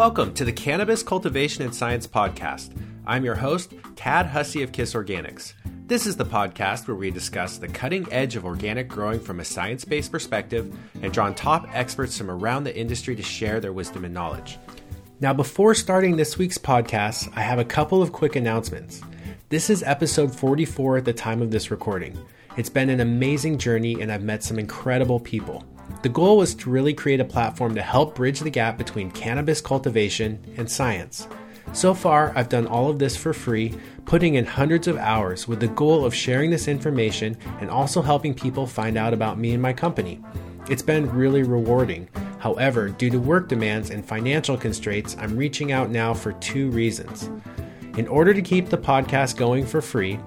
Welcome to the Cannabis Cultivation and Science Podcast. I'm your host, Tad Hussey of KIS Organics. This is the podcast where we discuss the cutting edge of organic growing from a science based perspective and draw on top experts from around the industry to share their wisdom and knowledge. Now, before starting this week's podcast, I have a couple of quick announcements. This is episode 44 at the time of this recording. It's been an amazing journey, and I've met some incredible people. The goal was to really create a platform to help bridge the gap between cannabis cultivation and science. So far, I've done all of this for free, putting in hundreds of hours with the goal of sharing this information and also helping people find out about me and my company. It's been really rewarding. However, due to work demands and financial constraints, I'm reaching out now for two reasons. In order to keep the podcast going for free,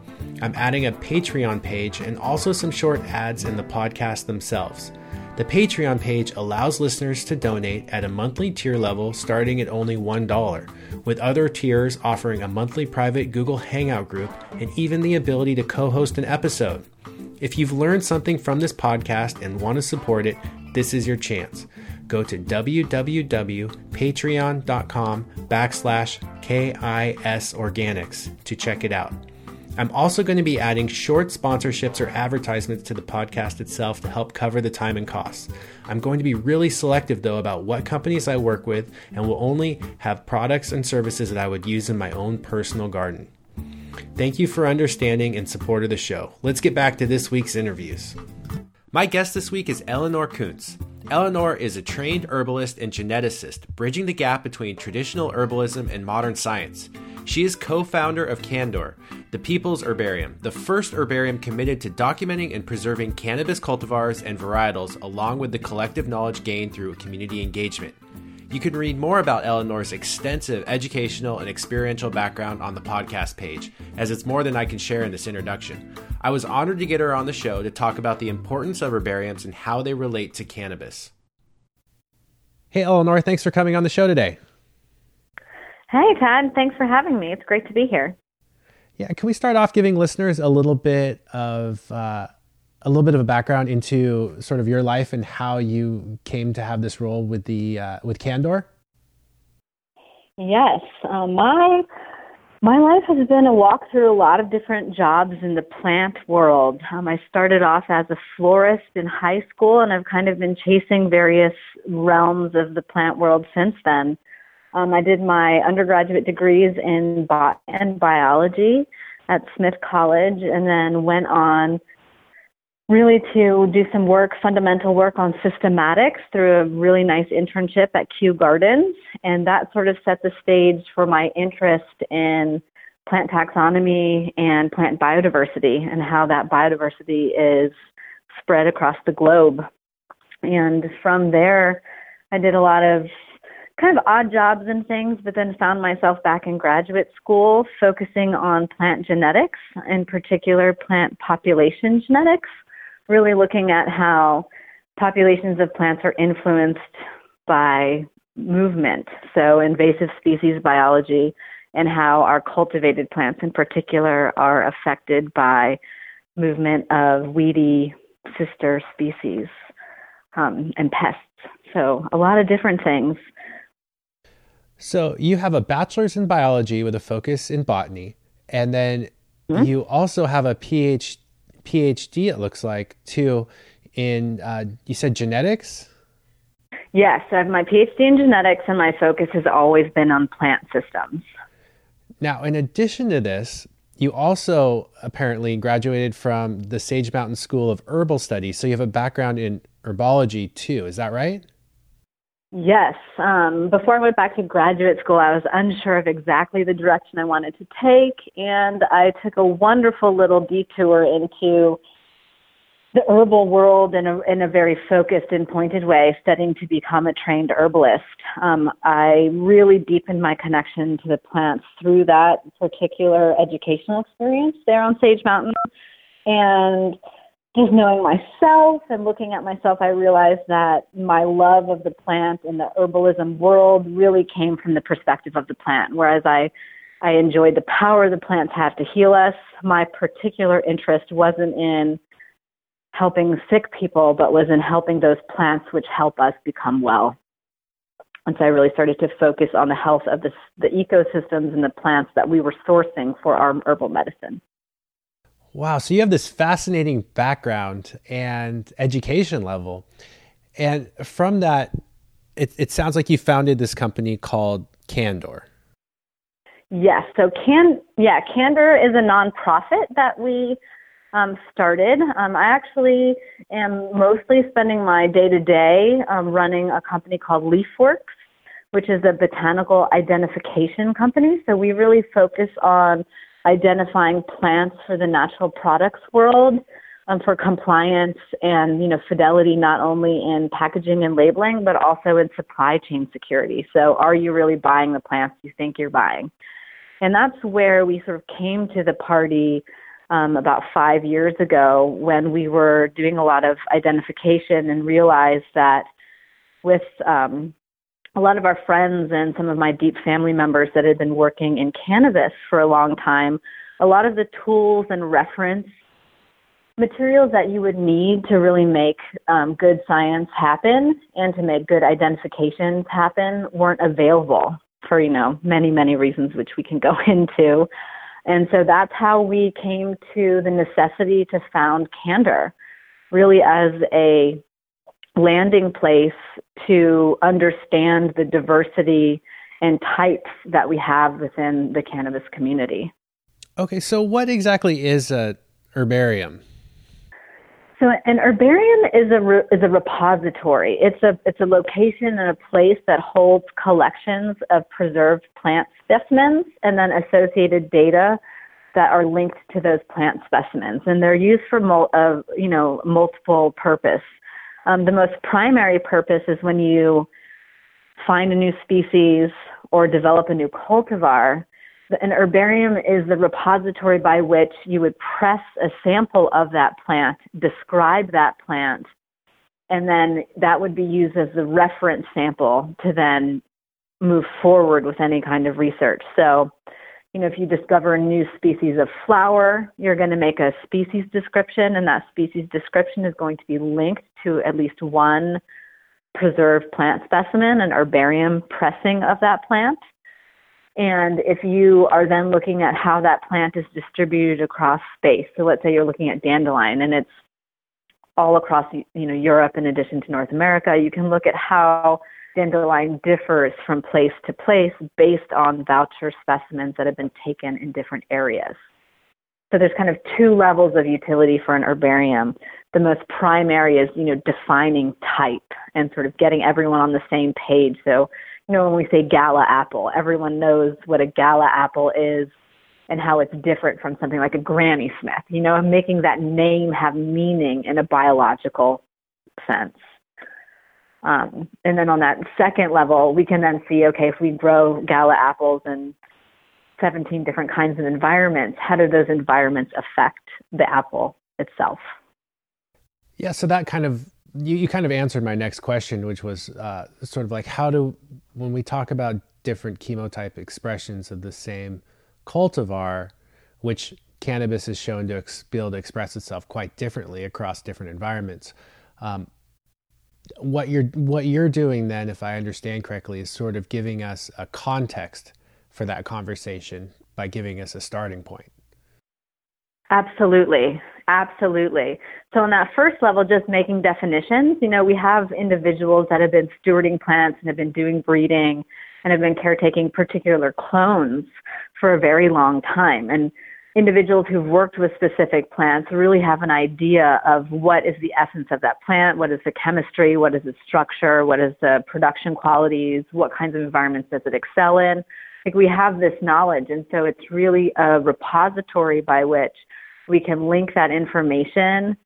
I'm adding a Patreon page and also some short ads in the podcast themselves. The Patreon page allows listeners to donate at a monthly tier level starting at only $1, with other tiers offering a monthly private Google Hangout group and even the ability to co host an episode. If you've learned something from this podcast and want to support it, this is your chance. Go to www.patreon.com backslash KIS Organics to check it out. I'm also going to be adding short sponsorships or advertisements to the podcast itself to help cover the time and costs. I'm going to be really selective though about what companies I work with and will only have products and services that I would use in my own personal garden. Thank you for understanding and support of the show. Let's get back to this week's interviews. My guest this week is Eleanor Kuntz. Eleanor is a trained herbalist and geneticist, bridging the gap between traditional herbalism and modern science. She is co founder of Candor, the People's Herbarium, the first herbarium committed to documenting and preserving cannabis cultivars and varietals, along with the collective knowledge gained through community engagement. You can read more about Eleanor's extensive educational and experiential background on the podcast page, as it's more than I can share in this introduction. I was honored to get her on the show to talk about the importance of herbariums and how they relate to cannabis. Hey, Eleanor, thanks for coming on the show today. Hey, Tad. Thanks for having me. It's great to be here. Yeah, can we start off giving listeners a little bit of uh, a little bit of a background into sort of your life and how you came to have this role with the uh, with Candor? Yes, uh, my my life has been a walk through a lot of different jobs in the plant world. Um, I started off as a florist in high school, and I've kind of been chasing various realms of the plant world since then. Um, I did my undergraduate degrees in bot and biology at Smith College, and then went on really to do some work, fundamental work on systematics through a really nice internship at Kew Gardens. And that sort of set the stage for my interest in plant taxonomy and plant biodiversity and how that biodiversity is spread across the globe. And from there, I did a lot of kind of odd jobs and things, but then found myself back in graduate school focusing on plant genetics, in particular plant population genetics, really looking at how populations of plants are influenced by movement, so invasive species biology, and how our cultivated plants in particular are affected by movement of weedy sister species um, and pests. So, a lot of different things. So you have a bachelor's in biology with a focus in botany, and then mm-hmm. you also have a PhD, PhD. It looks like too in uh, you said genetics. Yes, I have my PhD in genetics, and my focus has always been on plant systems. Now, in addition to this, you also apparently graduated from the Sage Mountain School of Herbal Studies, so you have a background in herbology too. Is that right? Yes. Um, before I went back to graduate school, I was unsure of exactly the direction I wanted to take, and I took a wonderful little detour into the herbal world in a, in a very focused and pointed way, studying to become a trained herbalist. Um, I really deepened my connection to the plants through that particular educational experience there on Sage Mountain. And just knowing myself and looking at myself, I realized that my love of the plant and the herbalism world really came from the perspective of the plant. Whereas I, I enjoyed the power the plants have to heal us. My particular interest wasn't in helping sick people, but was in helping those plants which help us become well. And so I really started to focus on the health of the, the ecosystems and the plants that we were sourcing for our herbal medicine. Wow. So you have this fascinating background and education level. And from that, it, it sounds like you founded this company called Candor. Yes. So can yeah, Candor is a nonprofit that we um, started. Um, I actually am mostly spending my day to day running a company called LeafWorks, which is a botanical identification company. So we really focus on identifying plants for the natural products world um, for compliance and you know fidelity not only in packaging and labeling but also in supply chain security. So are you really buying the plants you think you're buying? And that's where we sort of came to the party um, about five years ago when we were doing a lot of identification and realized that with um, a lot of our friends and some of my deep family members that had been working in cannabis for a long time, a lot of the tools and reference materials that you would need to really make um, good science happen and to make good identifications happen weren't available for you know many many reasons which we can go into. And so that's how we came to the necessity to found candor really as a landing place to understand the diversity and types that we have within the cannabis community okay so what exactly is a herbarium so an herbarium is a re, is a repository. It's a it's a location and a place that holds collections of preserved plant specimens and then associated data that are linked to those plant specimens, and they're used for mul- uh, you know multiple purpose. Um, the most primary purpose is when you find a new species or develop a new cultivar an herbarium is the repository by which you would press a sample of that plant, describe that plant, and then that would be used as the reference sample to then move forward with any kind of research. So, you know, if you discover a new species of flower, you're going to make a species description, and that species description is going to be linked to at least one preserved plant specimen, an herbarium pressing of that plant. And if you are then looking at how that plant is distributed across space, so let's say you're looking at dandelion and it's all across you know Europe in addition to North America, you can look at how dandelion differs from place to place based on voucher specimens that have been taken in different areas. So there's kind of two levels of utility for an herbarium. The most primary is, you know, defining type and sort of getting everyone on the same page. So you know, when we say gala apple, everyone knows what a gala apple is and how it's different from something like a Granny Smith, you know, making that name have meaning in a biological sense. Um, and then on that second level, we can then see, okay, if we grow gala apples in 17 different kinds of environments, how do those environments affect the apple itself? Yeah, so that kind of you, you kind of answered my next question, which was uh, sort of like how do when we talk about different chemotype expressions of the same cultivar, which cannabis is shown to ex- be able to express itself quite differently across different environments. Um, what you're what you're doing then, if I understand correctly, is sort of giving us a context for that conversation by giving us a starting point. Absolutely. Absolutely. So on that first level, just making definitions, you know, we have individuals that have been stewarding plants and have been doing breeding and have been caretaking particular clones for a very long time. And individuals who've worked with specific plants really have an idea of what is the essence of that plant, what is the chemistry, what is its structure, what is the production qualities, what kinds of environments does it excel in. Like we have this knowledge, and so it's really a repository by which we can link that information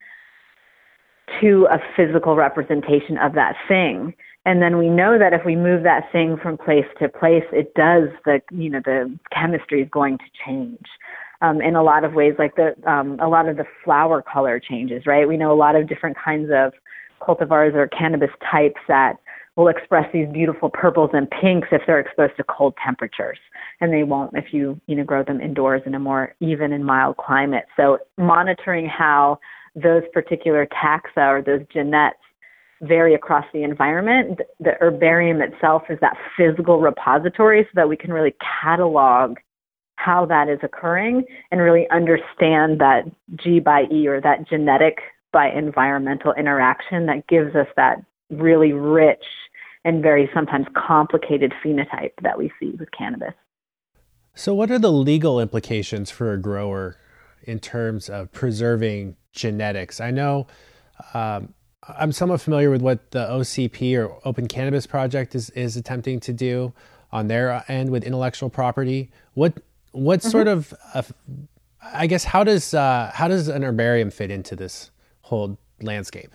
to a physical representation of that thing. And then we know that if we move that thing from place to place, it does the, you know, the chemistry is going to change. Um, in a lot of ways, like the, um, a lot of the flower color changes, right? We know a lot of different kinds of cultivars or cannabis types that will express these beautiful purples and pinks if they're exposed to cold temperatures and they won't if you you know grow them indoors in a more even and mild climate so monitoring how those particular taxa or those genets vary across the environment. The herbarium itself is that physical repository so that we can really catalog how that is occurring and really understand that G by E or that genetic by environmental interaction that gives us that really rich and very sometimes complicated phenotype that we see with cannabis. So, what are the legal implications for a grower in terms of preserving genetics? I know um, I'm somewhat familiar with what the OCP or Open Cannabis Project is, is attempting to do on their end with intellectual property. What what mm-hmm. sort of uh, I guess how does uh, how does an herbarium fit into this whole landscape?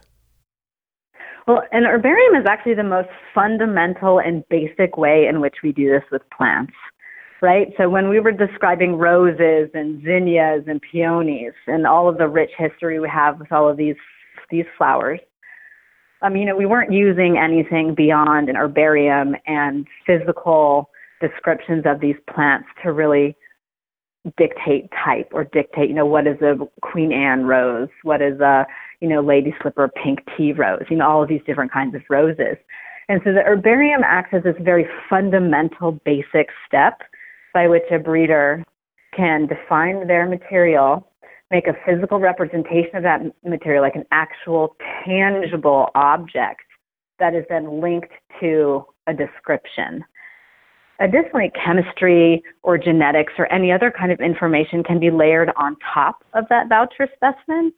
Well, an herbarium is actually the most fundamental and basic way in which we do this with plants right? So when we were describing roses and zinnias and peonies and all of the rich history we have with all of these these flowers, I mean, you know, we weren't using anything beyond an herbarium and physical descriptions of these plants to really dictate type or dictate, you know, what is a Queen Anne rose, what is a, you know, lady slipper pink tea rose, you know, all of these different kinds of roses. And so the herbarium acts as this very fundamental basic step by which a breeder can define their material, make a physical representation of that material, like an actual tangible object that is then linked to a description. Additionally, chemistry or genetics or any other kind of information can be layered on top of that voucher specimen,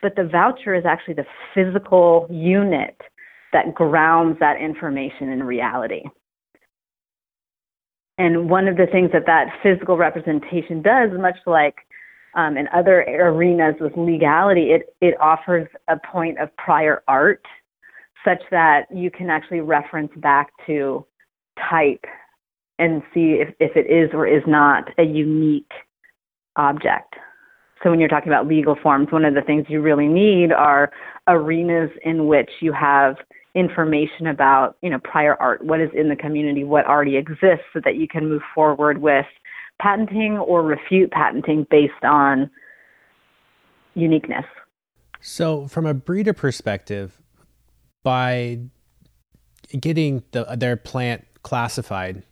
but the voucher is actually the physical unit that grounds that information in reality. And one of the things that that physical representation does, much like um, in other arenas with legality, it, it offers a point of prior art such that you can actually reference back to type and see if, if it is or is not a unique object. So when you're talking about legal forms, one of the things you really need are arenas in which you have information about you know prior art. What is in the community? What already exists so that you can move forward with patenting or refute patenting based on uniqueness. So from a breeder perspective by getting the, their plant classified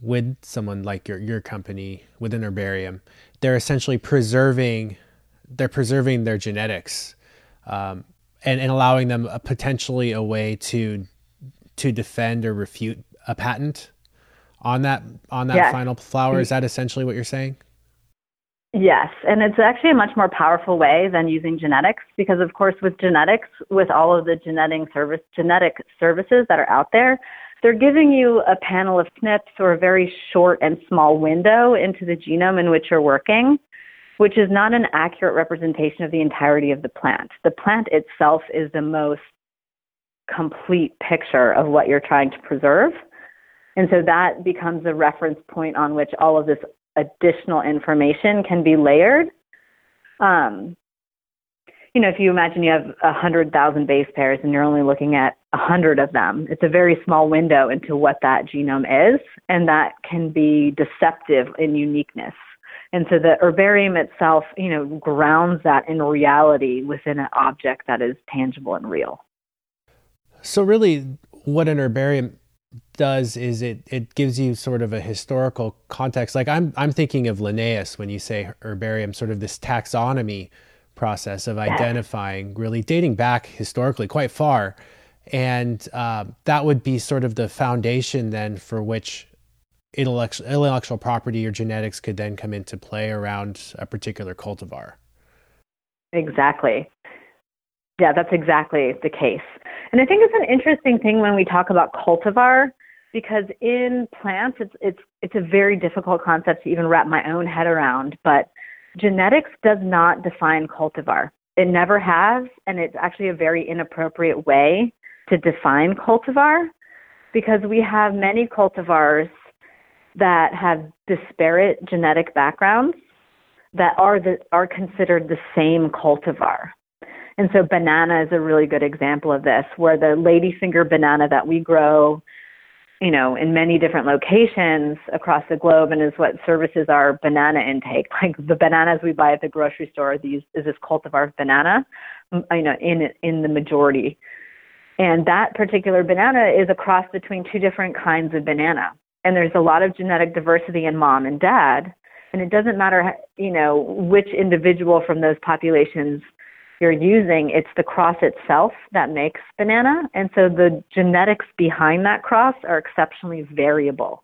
with someone like your your company with an herbarium they're essentially preserving they're preserving their genetics um, and, and allowing them a, potentially a way to to defend or refute a patent on that on that yes. final flower. Is that essentially what you're saying? Yes, and it's actually a much more powerful way than using genetics because, of course, with genetics, with all of the genetic service genetic services that are out there, they're giving you a panel of SNPs or a very short and small window into the genome in which you're working which is not an accurate representation of the entirety of the plant. The plant itself is the most complete picture of what you're trying to preserve. And so that becomes a reference point on which all of this additional information can be layered. Um, you know, if you imagine you have a hundred thousand base pairs and you're only looking at a hundred of them, it's a very small window into what that genome is, and that can be deceptive in uniqueness. And so the herbarium itself, you know, grounds that in reality within an object that is tangible and real. So really what an herbarium does is it it gives you sort of a historical context. Like I'm I'm thinking of Linnaeus when you say herbarium, sort of this taxonomy process of identifying, really dating back historically quite far, and uh, that would be sort of the foundation then for which intellectual, intellectual property or genetics could then come into play around a particular cultivar. Exactly. Yeah, that's exactly the case. And I think it's an interesting thing when we talk about cultivar because in plants it's it's it's a very difficult concept to even wrap my own head around, but genetics does not define cultivar. It never has, and it's actually a very inappropriate way to define cultivar because we have many cultivars that have disparate genetic backgrounds that are the, are considered the same cultivar. And so banana is a really good example of this, where the ladyfinger banana that we grow, you know, in many different locations across the globe and is what services our banana intake. Like the bananas we buy at the grocery store, these is this cultivar banana, you know, in in the majority. And that particular banana is a cross between two different kinds of banana. And there's a lot of genetic diversity in mom and dad. And it doesn't matter, you know, which individual from those populations you're using, it's the cross itself that makes banana. And so the genetics behind that cross are exceptionally variable.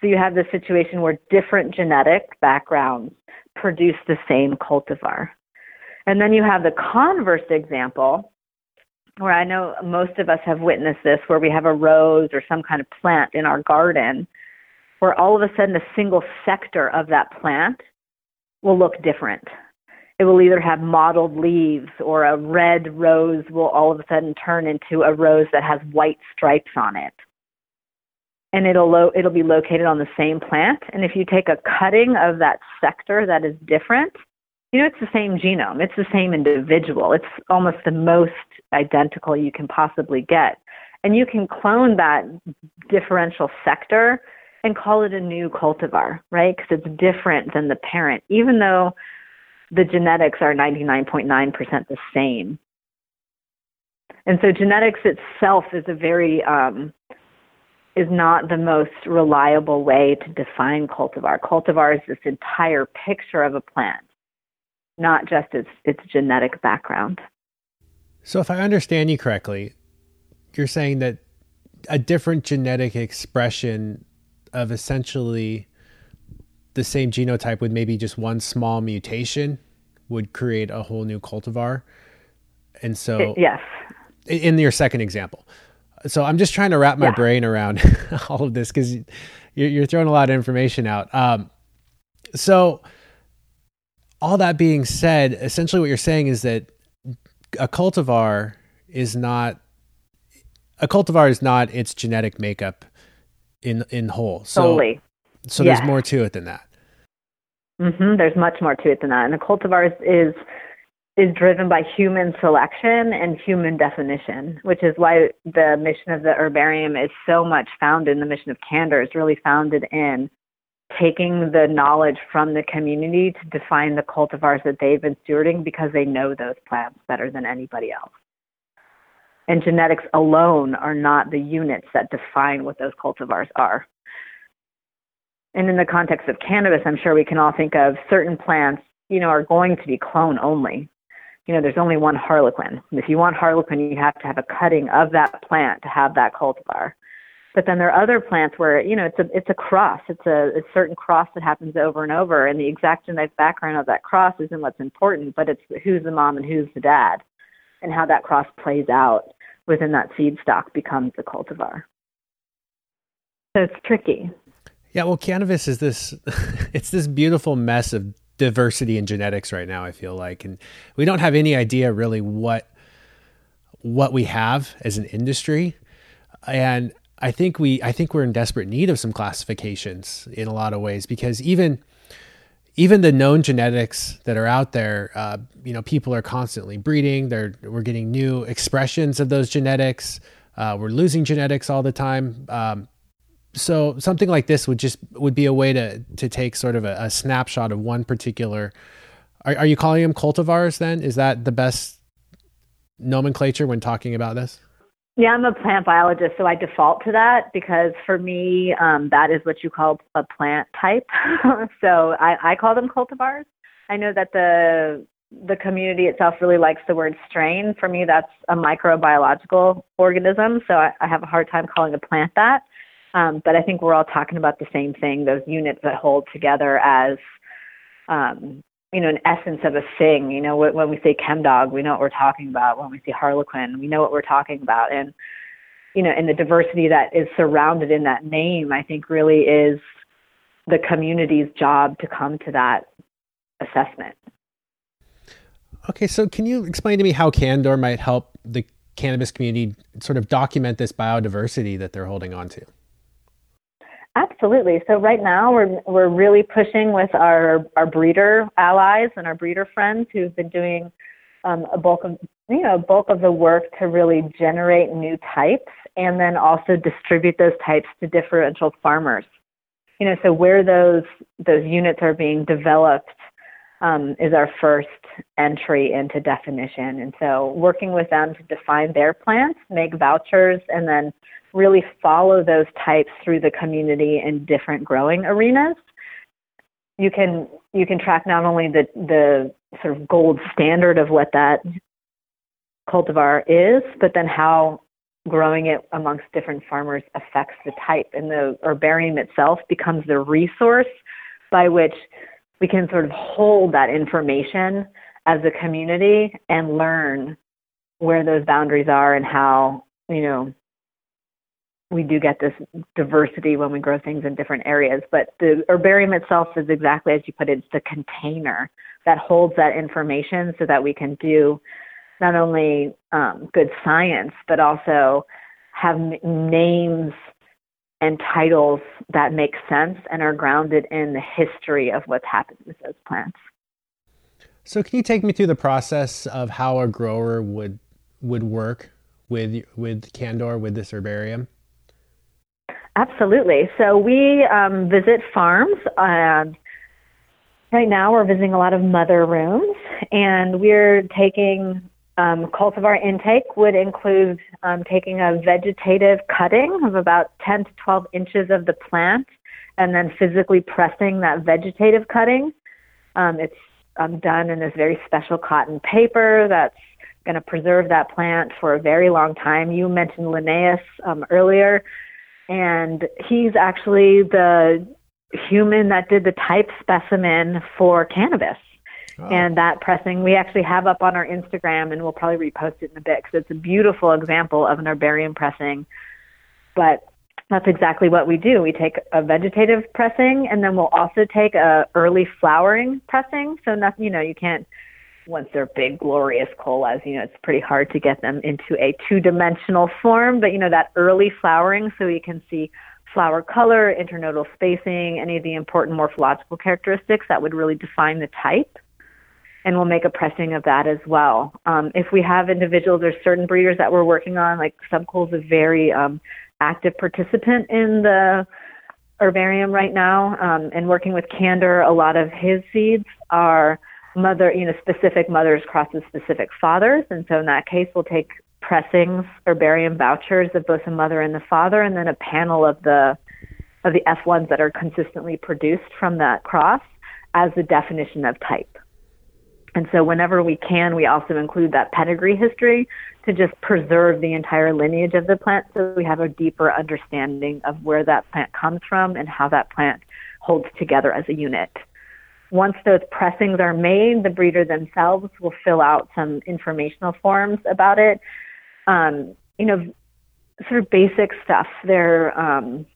So you have the situation where different genetic backgrounds produce the same cultivar. And then you have the converse example, where I know most of us have witnessed this, where we have a rose or some kind of plant in our garden, where all of a sudden a single sector of that plant will look different. It will either have mottled leaves or a red rose will all of a sudden turn into a rose that has white stripes on it. And it'll lo- it'll be located on the same plant. And if you take a cutting of that sector that is different, you know, it's the same genome, it's the same individual. It's almost the most identical you can possibly get. And you can clone that differential sector and call it a new cultivar, right? Because it's different than the parent, even though the genetics are 99.9% the same. And so genetics itself is a very um, is not the most reliable way to define cultivar. Cultivar is this entire picture of a plant not just its its genetic background. So if I understand you correctly, you're saying that a different genetic expression of essentially the same genotype with maybe just one small mutation would create a whole new cultivar. And so yes. In your second example. So I'm just trying to wrap my yeah. brain around all of this because you're, throwing a lot of information out. Um, so all that being said, essentially what you're saying is that a cultivar is not a cultivar is not its genetic makeup in in whole. So, Solely. So yes. there's more to it than that. Mm-hmm. There's much more to it than that, and the cultivars is, is driven by human selection and human definition, which is why the mission of the herbarium is so much found in the mission of candor. Is really founded in taking the knowledge from the community to define the cultivars that they've been stewarding because they know those plants better than anybody else. And genetics alone are not the units that define what those cultivars are. And in the context of cannabis, I'm sure we can all think of certain plants, you know, are going to be clone only. You know, there's only one harlequin. If you want harlequin, you have to have a cutting of that plant to have that cultivar. But then there are other plants where you know it's a it's a cross. It's a, a certain cross that happens over and over, and the exact genetic background of that cross isn't what's important, but it's who's the mom and who's the dad, and how that cross plays out within that seed stock becomes the cultivar. So it's tricky. Yeah, well, cannabis is this it's this beautiful mess of diversity in genetics right now. I feel like, and we don't have any idea really what what we have as an industry, and I think we I think we're in desperate need of some classifications in a lot of ways because even even the known genetics that are out there, uh, you know, people are constantly breeding. They're we're getting new expressions of those genetics. Uh, we're losing genetics all the time. Um, so something like this would just would be a way to to take sort of a, a snapshot of one particular. Are, are you calling them cultivars? Then is that the best nomenclature when talking about this? Yeah, I'm a plant biologist, so I default to that because for me, um, that is what you call a plant type. so I, I call them cultivars. I know that the the community itself really likes the word strain. For me, that's a microbiological organism, so I, I have a hard time calling a plant that. Um, but I think we're all talking about the same thing: those units that hold together as um, you know, an essence of a thing. You know, when we say chemdog, we know what we're talking about. When we say harlequin, we know what we're talking about. And, you know, and the diversity that is surrounded in that name, I think really is the community's job to come to that assessment. Okay, so can you explain to me how Candor might help the cannabis community sort of document this biodiversity that they're holding on to? Absolutely. So right now we're we're really pushing with our our breeder allies and our breeder friends who've been doing um, a bulk of you know bulk of the work to really generate new types and then also distribute those types to differential farmers. You know, so where those those units are being developed um, is our first entry into definition. And so working with them to define their plants, make vouchers, and then really follow those types through the community in different growing arenas. You can you can track not only the the sort of gold standard of what that cultivar is, but then how growing it amongst different farmers affects the type. And the herbarium itself becomes the resource by which we can sort of hold that information as a community and learn where those boundaries are and how, you know, we do get this diversity when we grow things in different areas. But the herbarium itself is exactly as you put it, it's the container that holds that information so that we can do not only um, good science, but also have n- names and titles that make sense and are grounded in the history of what's happened with those plants. So, can you take me through the process of how a grower would would work with with Candor with this herbarium? Absolutely. So we um, visit farms. and right now, we're visiting a lot of mother rooms, and we're taking um, cultivar intake would include um, taking a vegetative cutting of about 10 to 12 inches of the plant and then physically pressing that vegetative cutting. Um, it's um, done in this very special cotton paper that's going to preserve that plant for a very long time. You mentioned Linnaeus um, earlier, and he's actually the human that did the type specimen for cannabis. And that pressing we actually have up on our Instagram, and we'll probably repost it in a bit because it's a beautiful example of an herbarium pressing. But that's exactly what we do. We take a vegetative pressing, and then we'll also take a early flowering pressing. So nothing, you know, you can't once they're big, glorious colas, you know, it's pretty hard to get them into a two-dimensional form. But you know, that early flowering, so you can see flower color, internodal spacing, any of the important morphological characteristics that would really define the type and we'll make a pressing of that as well. Um, if we have individuals or certain breeders that we're working on, like Subcool is a very um, active participant in the herbarium right now, um, and working with Candor, a lot of his seeds are mother, you know, specific mothers crosses specific fathers, and so in that case, we'll take pressings, herbarium vouchers of both the mother and the father, and then a panel of the of the F1s that are consistently produced from that cross as the definition of type. And so whenever we can, we also include that pedigree history to just preserve the entire lineage of the plant so we have a deeper understanding of where that plant comes from and how that plant holds together as a unit. Once those pressings are made, the breeder themselves will fill out some informational forms about it. Um, you know, sort of basic stuff. They're um,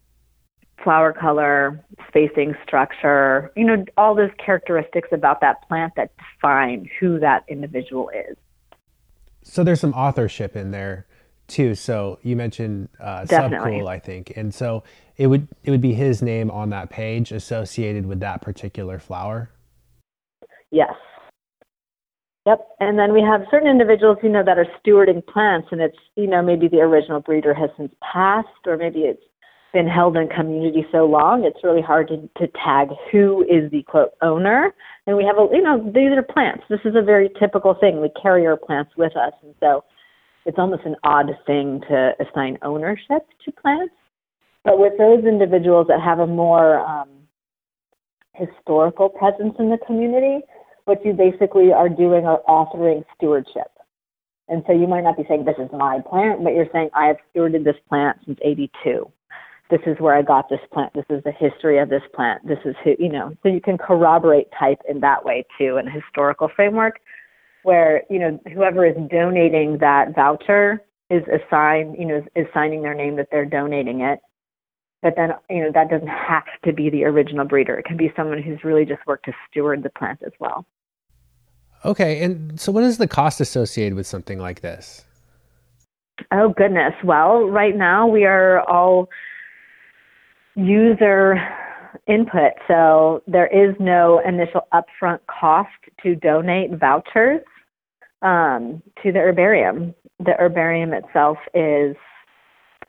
flower color, spacing, structure, you know, all those characteristics about that plant that define who that individual is. So there's some authorship in there too. So you mentioned uh, Subcool, I think, and so it would it would be his name on that page associated with that particular flower. Yes. Yep. And then we have certain individuals, you know, that are stewarding plants, and it's you know maybe the original breeder has since passed, or maybe it's been held in community so long, it's really hard to, to tag who is the quote owner. And we have a, you know, these are plants. This is a very typical thing. We carry our plants with us. And so it's almost an odd thing to assign ownership to plants. But with those individuals that have a more um, historical presence in the community, what you basically are doing are authoring stewardship. And so you might not be saying, this is my plant, but you're saying, I have stewarded this plant since 82 this is where I got this plant. This is the history of this plant. This is who, you know, so you can corroborate type in that way too, in a historical framework where, you know, whoever is donating that voucher is assigned, you know, is, is signing their name that they're donating it. But then, you know, that doesn't have to be the original breeder. It can be someone who's really just worked to steward the plant as well. Okay. And so what is the cost associated with something like this? Oh, goodness. Well, right now we are all user input. So there is no initial upfront cost to donate vouchers um, to the herbarium. The herbarium itself is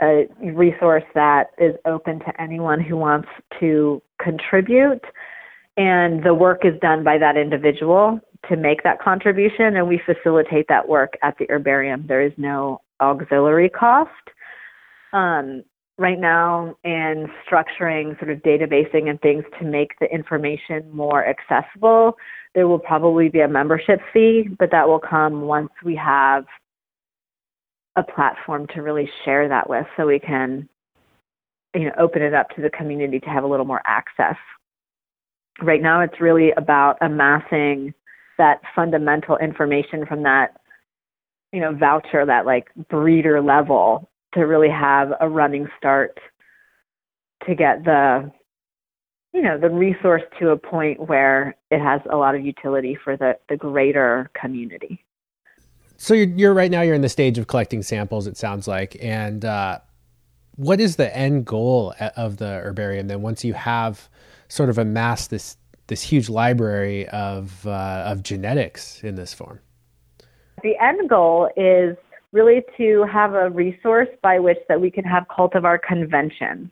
a resource that is open to anyone who wants to contribute. and the work is done by that individual to make that contribution, and we facilitate that work at the herbarium. There is no auxiliary cost. Um, right now, in structuring sort of databasing and things to make the information more accessible, there will probably be a membership fee, but that will come once we have a platform to really share that with so we can you know open it up to the community to have a little more access. Right now it's really about amassing that fundamental information from that you know voucher that like breeder level to really have a running start to get the you know the resource to a point where it has a lot of utility for the the greater community so you're, you're right now you're in the stage of collecting samples it sounds like and uh, what is the end goal of the herbarium then once you have sort of amassed this this huge library of uh, of genetics in this form? The end goal is really to have a resource by which that we can have cultivar conventions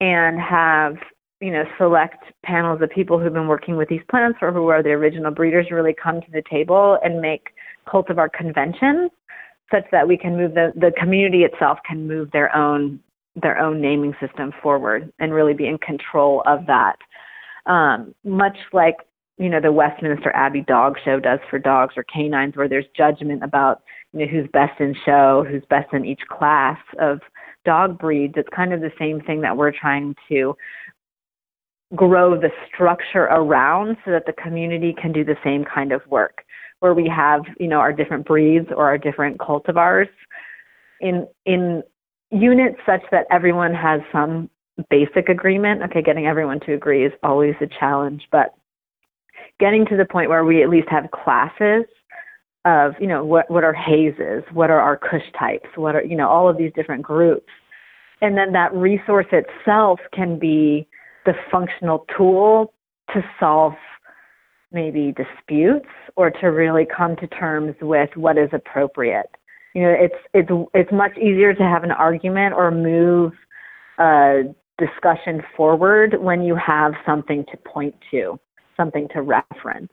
and have you know select panels of people who've been working with these plants or who are the original breeders really come to the table and make cultivar conventions such that we can move the the community itself can move their own their own naming system forward and really be in control of that. Um, much like you know the Westminster Abbey Dog Show does for dogs or canines, where there's judgment about you know who's best in show, who's best in each class of dog breeds. It's kind of the same thing that we're trying to grow the structure around so that the community can do the same kind of work where we have you know our different breeds or our different cultivars in in units such that everyone has some basic agreement. Okay, getting everyone to agree is always a challenge, but getting to the point where we at least have classes of, you know, what, what are hazes, what are our kush types, what are, you know, all of these different groups. And then that resource itself can be the functional tool to solve maybe disputes or to really come to terms with what is appropriate. You know, it's it's it's much easier to have an argument or move uh, discussion forward when you have something to point to, something to reference.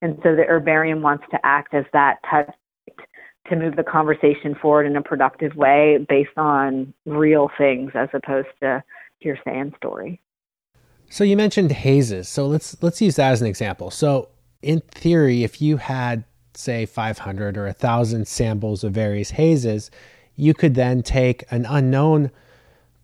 And so the herbarium wants to act as that touch to move the conversation forward in a productive way based on real things as opposed to hearsay and story. So you mentioned hazes. So let's let's use that as an example. So in theory, if you had say 500 or 1000 samples of various hazes, you could then take an unknown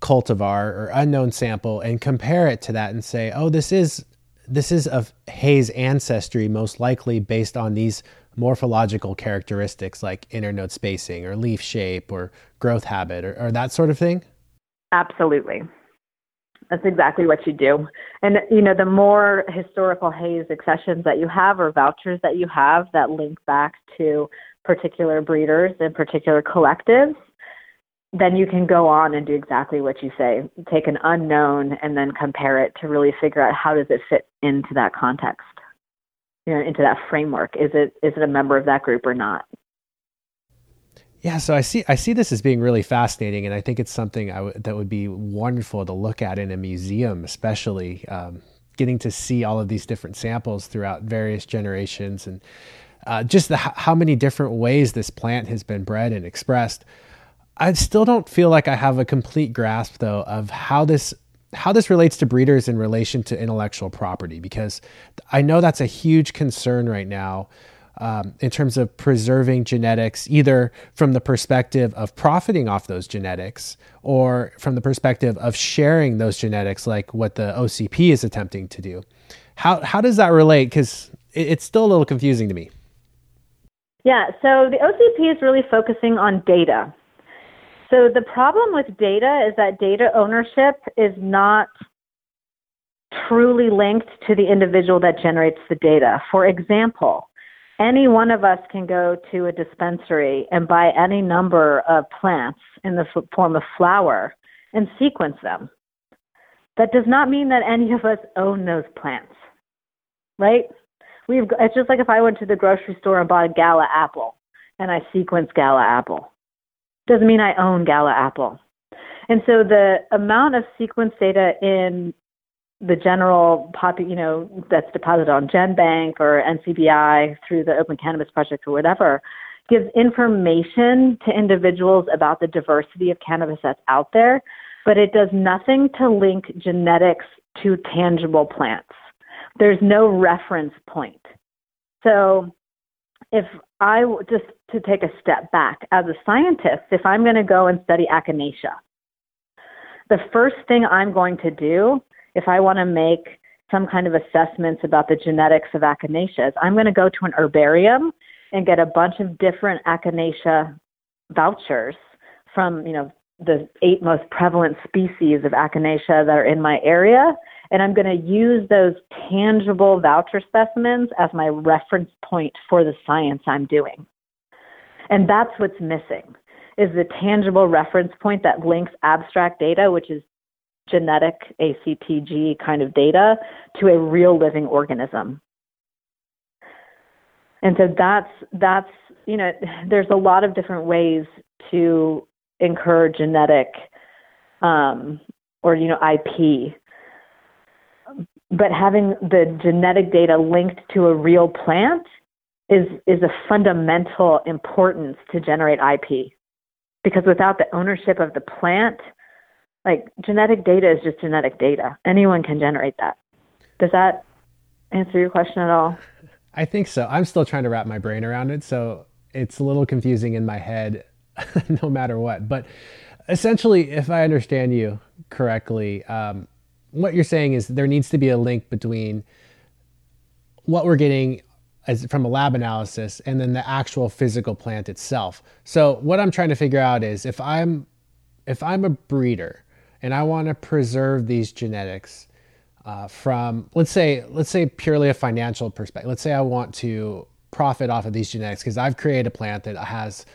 cultivar or unknown sample and compare it to that and say, oh, this is this is of haze ancestry, most likely based on these morphological characteristics like internode spacing or leaf shape or growth habit or, or that sort of thing? Absolutely. That's exactly what you do. And, you know, the more historical haze accessions that you have or vouchers that you have that link back to particular breeders and particular collectives, then you can go on and do exactly what you say. Take an unknown and then compare it to really figure out how does it fit into that context, you know, into that framework. Is it is it a member of that group or not? Yeah, so I see I see this as being really fascinating, and I think it's something I w- that would be wonderful to look at in a museum, especially um, getting to see all of these different samples throughout various generations and uh, just the, how many different ways this plant has been bred and expressed. I still don't feel like I have a complete grasp though of how this how this relates to breeders in relation to intellectual property because I know that's a huge concern right now um, in terms of preserving genetics, either from the perspective of profiting off those genetics or from the perspective of sharing those genetics, like what the OCP is attempting to do. How how does that relate? Because it, it's still a little confusing to me. Yeah, so the OCP is really focusing on data so the problem with data is that data ownership is not truly linked to the individual that generates the data. For example, any one of us can go to a dispensary and buy any number of plants in the form of flower and sequence them. That does not mean that any of us own those plants, right? We've, it's just like if I went to the grocery store and bought a gala apple and I sequence gala apple doesn't mean I own Gala Apple. And so the amount of sequence data in the general pop, you know, that's deposited on GenBank or NCBI through the Open Cannabis Project or whatever, gives information to individuals about the diversity of cannabis that's out there, but it does nothing to link genetics to tangible plants. There's no reference point. So if I just to take a step back as a scientist, if I'm going to go and study echinacea, the first thing I'm going to do if I want to make some kind of assessments about the genetics of echinaceas, I'm going to go to an herbarium and get a bunch of different echinacea vouchers from, you know, the eight most prevalent species of echinacea that are in my area. And I'm going to use those tangible voucher specimens as my reference point for the science I'm doing. And that's what's missing is the tangible reference point that links abstract data, which is genetic ACTG kind of data, to a real living organism. And so that's that's you know there's a lot of different ways to incur genetic um, or you know IP, but having the genetic data linked to a real plant is is a fundamental importance to generate IP because without the ownership of the plant, like genetic data is just genetic data. Anyone can generate that. Does that answer your question at all? I think so. I'm still trying to wrap my brain around it, so it's a little confusing in my head no matter what. But essentially, if I understand you correctly, um, what you're saying is there needs to be a link between what we're getting as from a lab analysis and then the actual physical plant itself. So what I'm trying to figure out is if I'm if I'm a breeder and I want to preserve these genetics uh, from let's say let's say purely a financial perspective. Let's say I want to profit off of these genetics because I've created a plant that has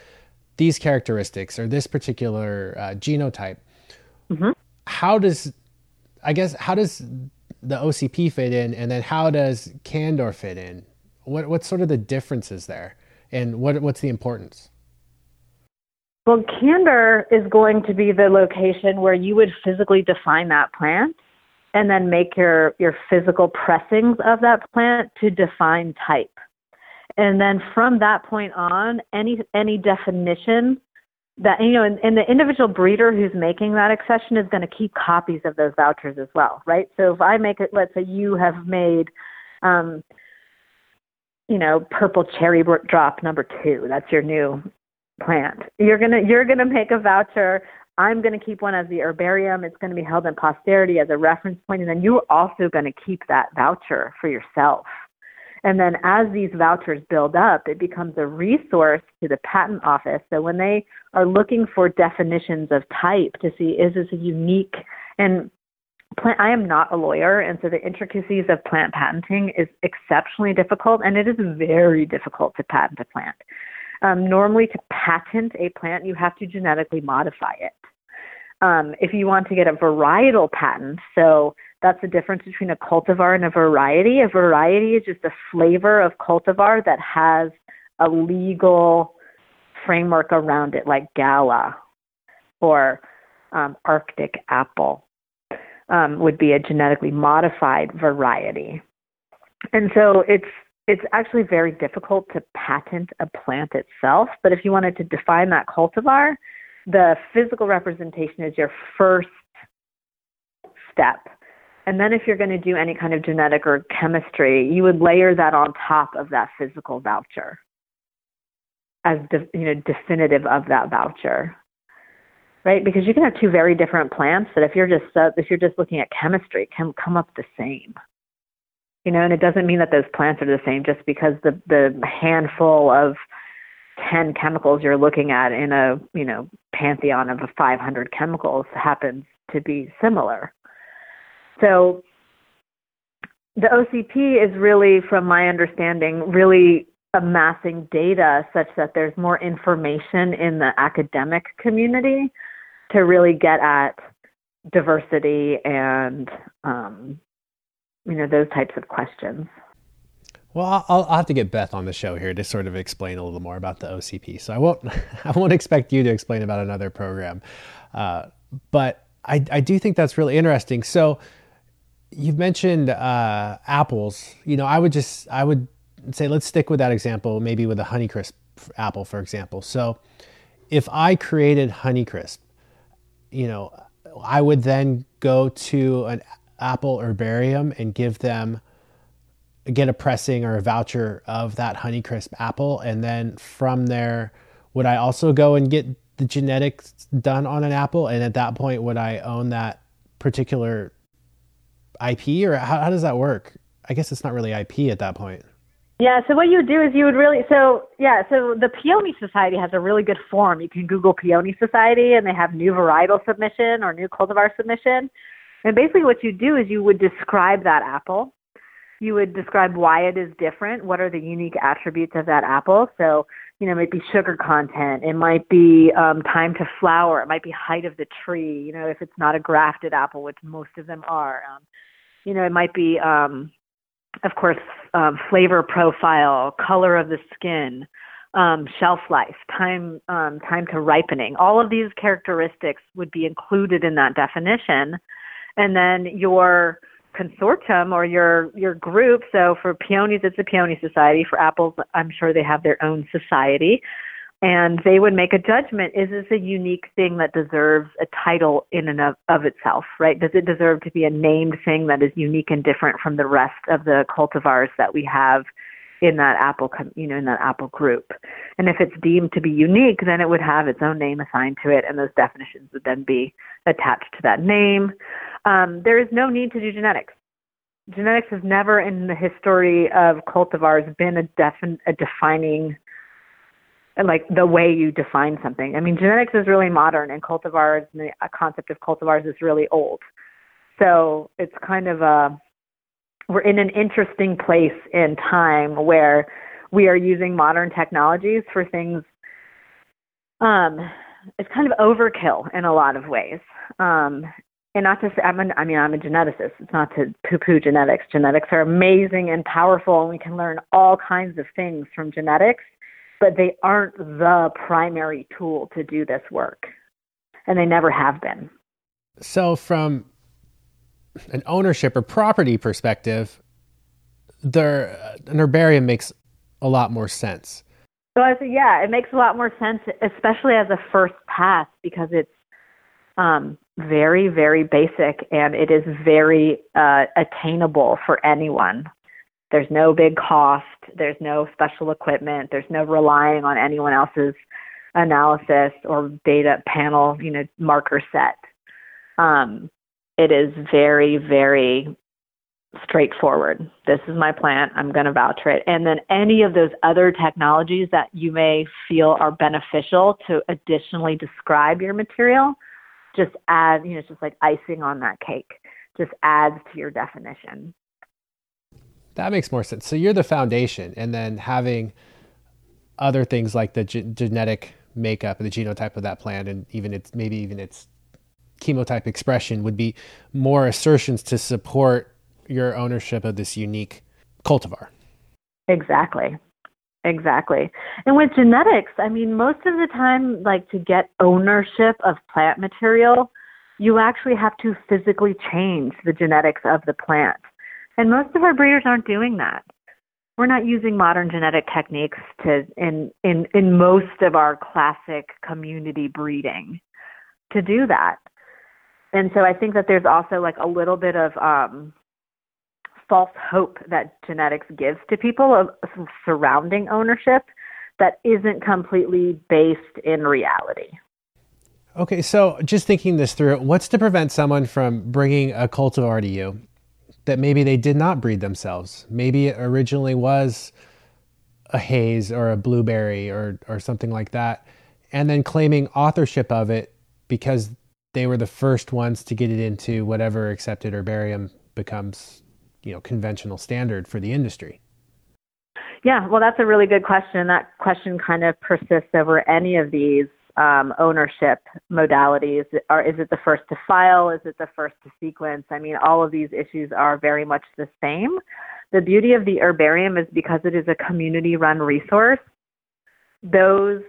these characteristics or this particular uh, genotype. Mm-hmm. How does I guess how does the OCP fit in, and then how does Canndor fit in? What what's sort of the differences there, and what what's the importance? Well, Canndor is going to be the location where you would physically define that plant, and then make your your physical pressings of that plant to define type. And then from that point on, any any definition that you know, and, and the individual breeder who's making that accession is going to keep copies of those vouchers as well, right? So if I make it, let's say you have made um, you know, purple cherry drop number two. That's your new plant. You're gonna you're gonna make a voucher. I'm gonna keep one as the herbarium. It's gonna be held in posterity as a reference point, and then you're also gonna keep that voucher for yourself. And then as these vouchers build up, it becomes a resource to the patent office. So when they are looking for definitions of type to see is this a unique and plant, I am not a lawyer, and so the intricacies of plant patenting is exceptionally difficult, and it is very difficult to patent a plant. Um, normally, to patent a plant, you have to genetically modify it. Um, if you want to get a varietal patent, so that's the difference between a cultivar and a variety. A variety is just a flavor of cultivar that has a legal framework around it, like Gala or um, Arctic apple um, would be a genetically modified variety. And so it's it's actually very difficult to patent a plant itself, but if you wanted to define that cultivar, the physical representation is your first step. And then if you're going to do any kind of genetic or chemistry, you would layer that on top of that physical voucher as de- you know definitive of that voucher right? Because you can have two very different plants that if you're just uh, if you're just looking at chemistry can come up the same. You know, and it doesn't mean that those plants are the same just because the the handful of 10 chemicals you're looking at in a, you know, pantheon of 500 chemicals happens to be similar. So the OCP is really, from my understanding, really amassing data such that there's more information in the academic community to really get at diversity and um, you know those types of questions. Well, I'll, I'll, have to get Beth on the show here to sort of explain a little more about the OCP. So I won't I won't expect you to explain about another program, uh, but I, I do think that's really interesting. So you've mentioned uh, apples. You know, I would just I would say let's stick with that example, maybe with a Honeycrisp apple, for example. So, if I created Honeycrisp, you know, I would then go to an apple herbarium and give them get a pressing or a voucher of that Honeycrisp apple, and then from there, would I also go and get the genetics done on an apple? And at that point, would I own that particular IP, or how, how does that work? I guess it's not really IP at that point. Yeah, so what you would do is you would really so yeah, so the Peony Society has a really good form. You can Google Peony Society and they have new varietal submission or new cultivar submission. And basically what you do is you would describe that apple. You would describe why it is different, what are the unique attributes of that apple. So, you know, it might be sugar content, it might be um, time to flower, it might be height of the tree, you know, if it's not a grafted apple, which most of them are. Um, you know, it might be um, of course, um, flavor profile, color of the skin, um, shelf life, time um, time to ripening. All of these characteristics would be included in that definition, and then your consortium or your your group. So for peonies, it's a peony society. For apples, I'm sure they have their own society and they would make a judgment is this a unique thing that deserves a title in and of, of itself right? Does it deserve to be a named thing that is unique and different from the rest of the cultivars that we have in that apple you know in that apple group? And if it's deemed to be unique then it would have its own name assigned to it and those definitions would then be attached to that name. Um, there is no need to do genetics. Genetics has never in the history of cultivars been a, defin- a defining like the way you define something. I mean, genetics is really modern, and cultivars, and the concept of cultivars is really old. So it's kind of a we're in an interesting place in time where we are using modern technologies for things. Um, it's kind of overkill in a lot of ways. Um, and not to say I'm an, I mean I'm a geneticist. It's not to poo-poo genetics. Genetics are amazing and powerful, and we can learn all kinds of things from genetics but they aren't the primary tool to do this work. And they never have been. So, from an ownership or property perspective, there, an herbarium makes a lot more sense. So I say, yeah, it makes a lot more sense, especially as a first pass, because it's um, very, very basic and it is very uh, attainable for anyone. There's no big cost. There's no special equipment. There's no relying on anyone else's analysis or data panel, you know, marker set. Um, it is very, very straightforward. This is my plant. I'm going to vouch for it. And then any of those other technologies that you may feel are beneficial to additionally describe your material, just add, you know, it's just like icing on that cake. Just adds to your definition. That makes more sense. So you're the foundation, and then having other things like the ge- genetic makeup and the genotype of that plant, and even its maybe even its chemotype expression would be more assertions to support your ownership of this unique cultivar. Exactly. Exactly. And with genetics, I mean, most of the time, like to get ownership of plant material, you actually have to physically change the genetics of the plant. And most of our breeders aren't doing that. We're not using modern genetic techniques to in in in most of our classic community breeding to do that. And so I think that there's also like a little bit of um false hope that genetics gives to people of surrounding ownership that isn't completely based in reality. Okay, so just thinking this through, what's to prevent someone from bringing a cultivar to you that maybe they did not breed themselves. Maybe it originally was a haze or a blueberry or or something like that, and then claiming authorship of it because they were the first ones to get it into whatever accepted herbarium becomes, you know, conventional standard for the industry. Yeah, well, that's a really good question. That question kind of persists over any of these um, ownership modalities? Are, is it the first to file? Is it the first to sequence? I mean, all of these issues are very much the same. The beauty of the herbarium is because it is a community run resource, those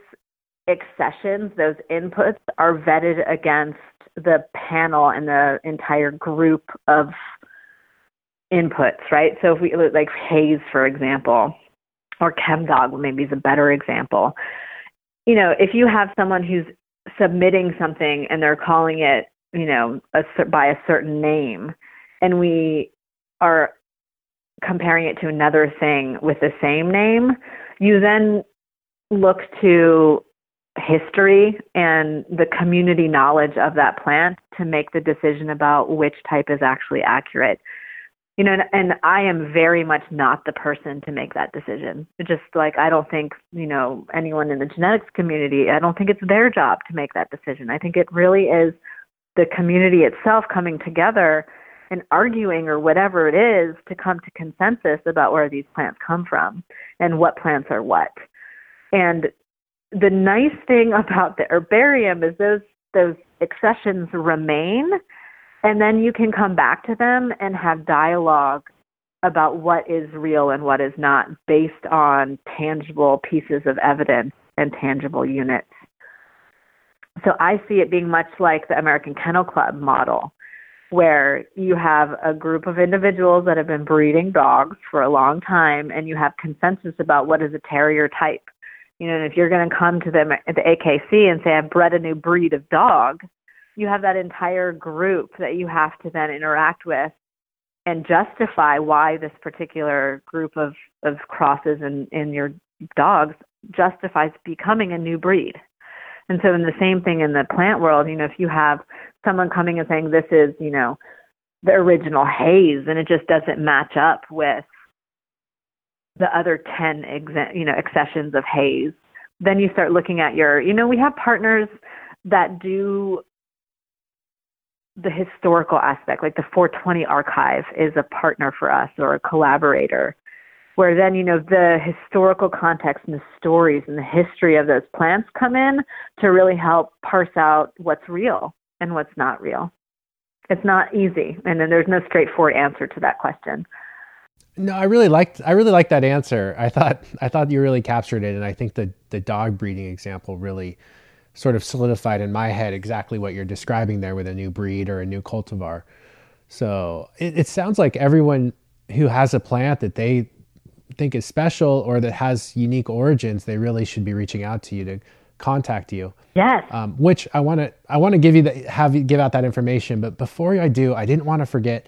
accessions, those inputs are vetted against the panel and the entire group of inputs, right? So if we like haze, for example, or chemdog maybe is a better example. You know, if you have someone who's submitting something and they're calling it, you know, a, by a certain name, and we are comparing it to another thing with the same name, you then look to history and the community knowledge of that plant to make the decision about which type is actually accurate. You know, and, and I am very much not the person to make that decision. just like I don't think, you know, anyone in the genetics community, I don't think it's their job to make that decision. I think it really is the community itself coming together and arguing or whatever it is to come to consensus about where these plants come from and what plants are what. And the nice thing about the herbarium is those those accessions remain and then you can come back to them and have dialogue about what is real and what is not based on tangible pieces of evidence and tangible units. So I see it being much like the American Kennel Club model, where you have a group of individuals that have been breeding dogs for a long time and you have consensus about what is a terrier type you know, and if you're going to come to them at the AKC and say, I've bred a new breed of dog, you have that entire group that you have to then interact with and justify why this particular group of, of crosses in, in your dogs justifies becoming a new breed. And so, in the same thing in the plant world, you know, if you have someone coming and saying this is, you know, the original haze, and it just doesn't match up with the other 10 exa- you know accessions of haze then you start looking at your you know we have partners that do the historical aspect like the 420 archive is a partner for us or a collaborator where then you know the historical context and the stories and the history of those plants come in to really help parse out what's real and what's not real it's not easy and then there's no straightforward answer to that question no, I really liked I really liked that answer. I thought I thought you really captured it, and I think the the dog breeding example really sort of solidified in my head exactly what you're describing there with a new breed or a new cultivar. So it, it sounds like everyone who has a plant that they think is special or that has unique origins, they really should be reaching out to you to contact you. Yes. Um, which I want to I want to give you the, have you give out that information, but before I do, I didn't want to forget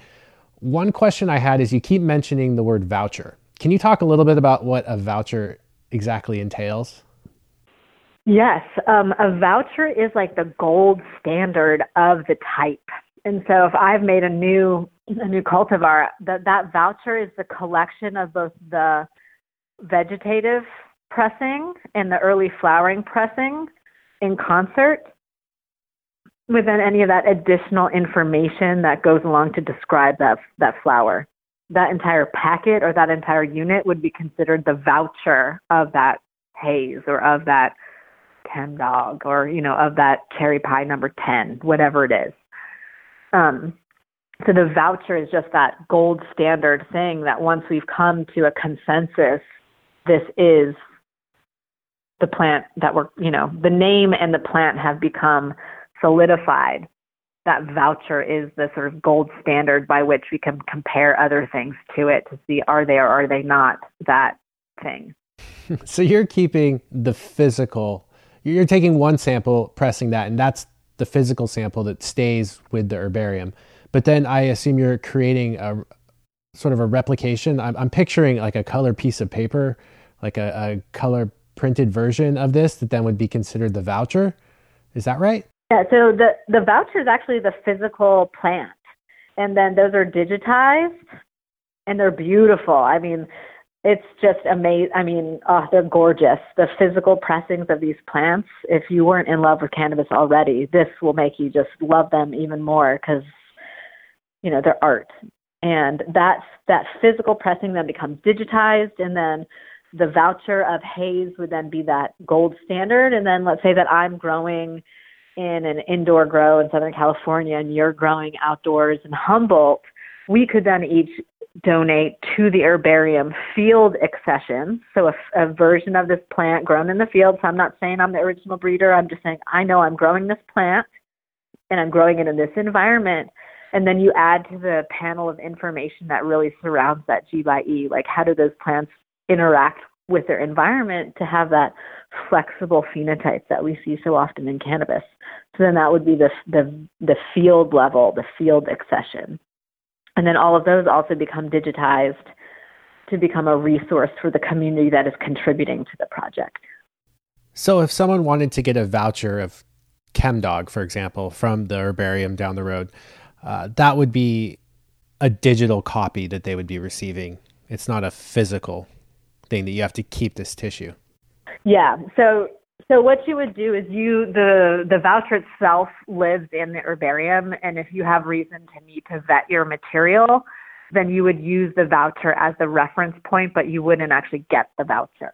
one question I had is you keep mentioning the word voucher. Can you talk a little bit about what a voucher exactly entails? Yes, um, a voucher is like the gold standard of the type. And so if I've made a new a new cultivar, that that voucher is the collection of both the vegetative pressing and the early flowering pressing in concert within any of that additional information that goes along to describe that that flower. That entire packet or that entire unit would be considered the voucher of that haze or of that chem dog or you know of that cherry pie number 10 whatever it is um, so the voucher is just that gold standard thing that once we've come to a consensus this is the plant that we're you know the name and the plant have become solidified, that voucher is the sort of gold standard by which we can compare other things to it to see are they or are they not that thing. so you're keeping the physical, you're taking one sample, pressing that, and that's the physical sample that stays with the herbarium. But then I assume you're creating a sort of a replication. I'm, I'm picturing like a color piece of paper, like a, a color printed version of this that then would be considered the voucher. Is that right? Yeah, so the, the voucher is actually the physical plant. And then those are digitized and they're beautiful. I mean, it's just amazing. I mean, oh, they're gorgeous. The physical pressings of these plants, if you weren't in love with cannabis already, this will make you just love them even more because, you know, they're art. And that's, that physical pressing then becomes digitized and then the voucher of haze would then be that gold standard. And then let's say that I'm growing – in an indoor grow in Southern California and you're growing outdoors in Humboldt, we could then each donate to the herbarium field accessions. So a, a version of this plant grown in the field. So I'm not saying I'm the original breeder. I'm just saying I know I'm growing this plant and I'm growing it in this environment. And then you add to the panel of information that really surrounds that G by E, like how do those plants interact with their environment to have that flexible phenotype that we see so often in cannabis. So then that would be the the the field level, the field accession. And then all of those also become digitized to become a resource for the community that is contributing to the project. So if someone wanted to get a voucher of ChemDog, for example, from the herbarium down the road, uh, that would be a digital copy that they would be receiving. It's not a physical thing that you have to keep this tissue. Yeah. So so what you would do is you the the voucher itself lives in the herbarium, and if you have reason to need to vet your material, then you would use the voucher as the reference point, but you wouldn't actually get the voucher.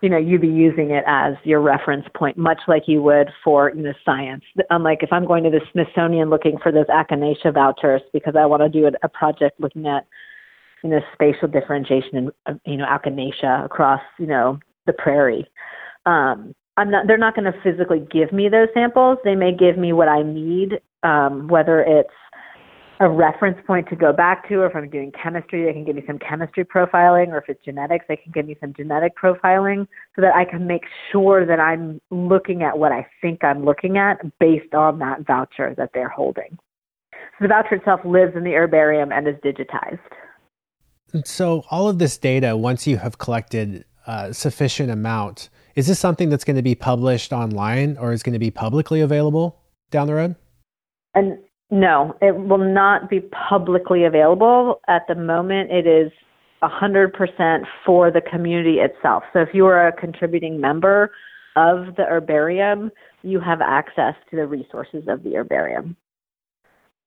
You know, you'd be using it as your reference point, much like you would for you know science. Unlike if I'm going to the Smithsonian looking for those echinacea vouchers because I want to do a project looking at you know spatial differentiation and you know echinacea across you know the prairie. Um, I'm not. They're not going to physically give me those samples. They may give me what I need, um, whether it's a reference point to go back to, or if I'm doing chemistry, they can give me some chemistry profiling, or if it's genetics, they can give me some genetic profiling, so that I can make sure that I'm looking at what I think I'm looking at based on that voucher that they're holding. So the voucher itself lives in the herbarium and is digitized. So all of this data, once you have collected a sufficient amount, is this something that's going to be published online or is going to be publicly available down the road? And no, it will not be publicly available at the moment. It is 100% for the community itself. So if you are a contributing member of the herbarium, you have access to the resources of the herbarium.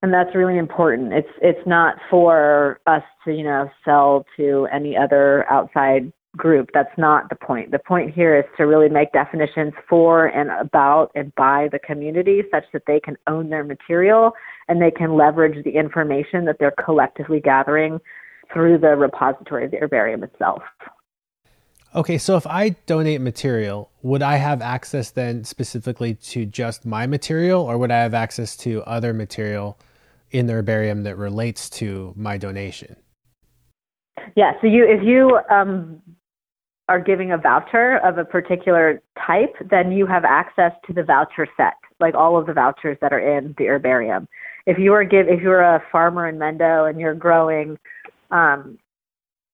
And that's really important. It's it's not for us to, you know, sell to any other outside group. That's not the point. The point here is to really make definitions for and about and by the community such that they can own their material and they can leverage the information that they're collectively gathering through the repository of the herbarium itself. Okay, so if I donate material, would I have access then specifically to just my material or would I have access to other material in the herbarium that relates to my donation? Yeah, so you if you um, are giving a voucher of a particular type, then you have access to the voucher set, like all of the vouchers that are in the herbarium. If you are give if you're a farmer in Mendo and you're growing um,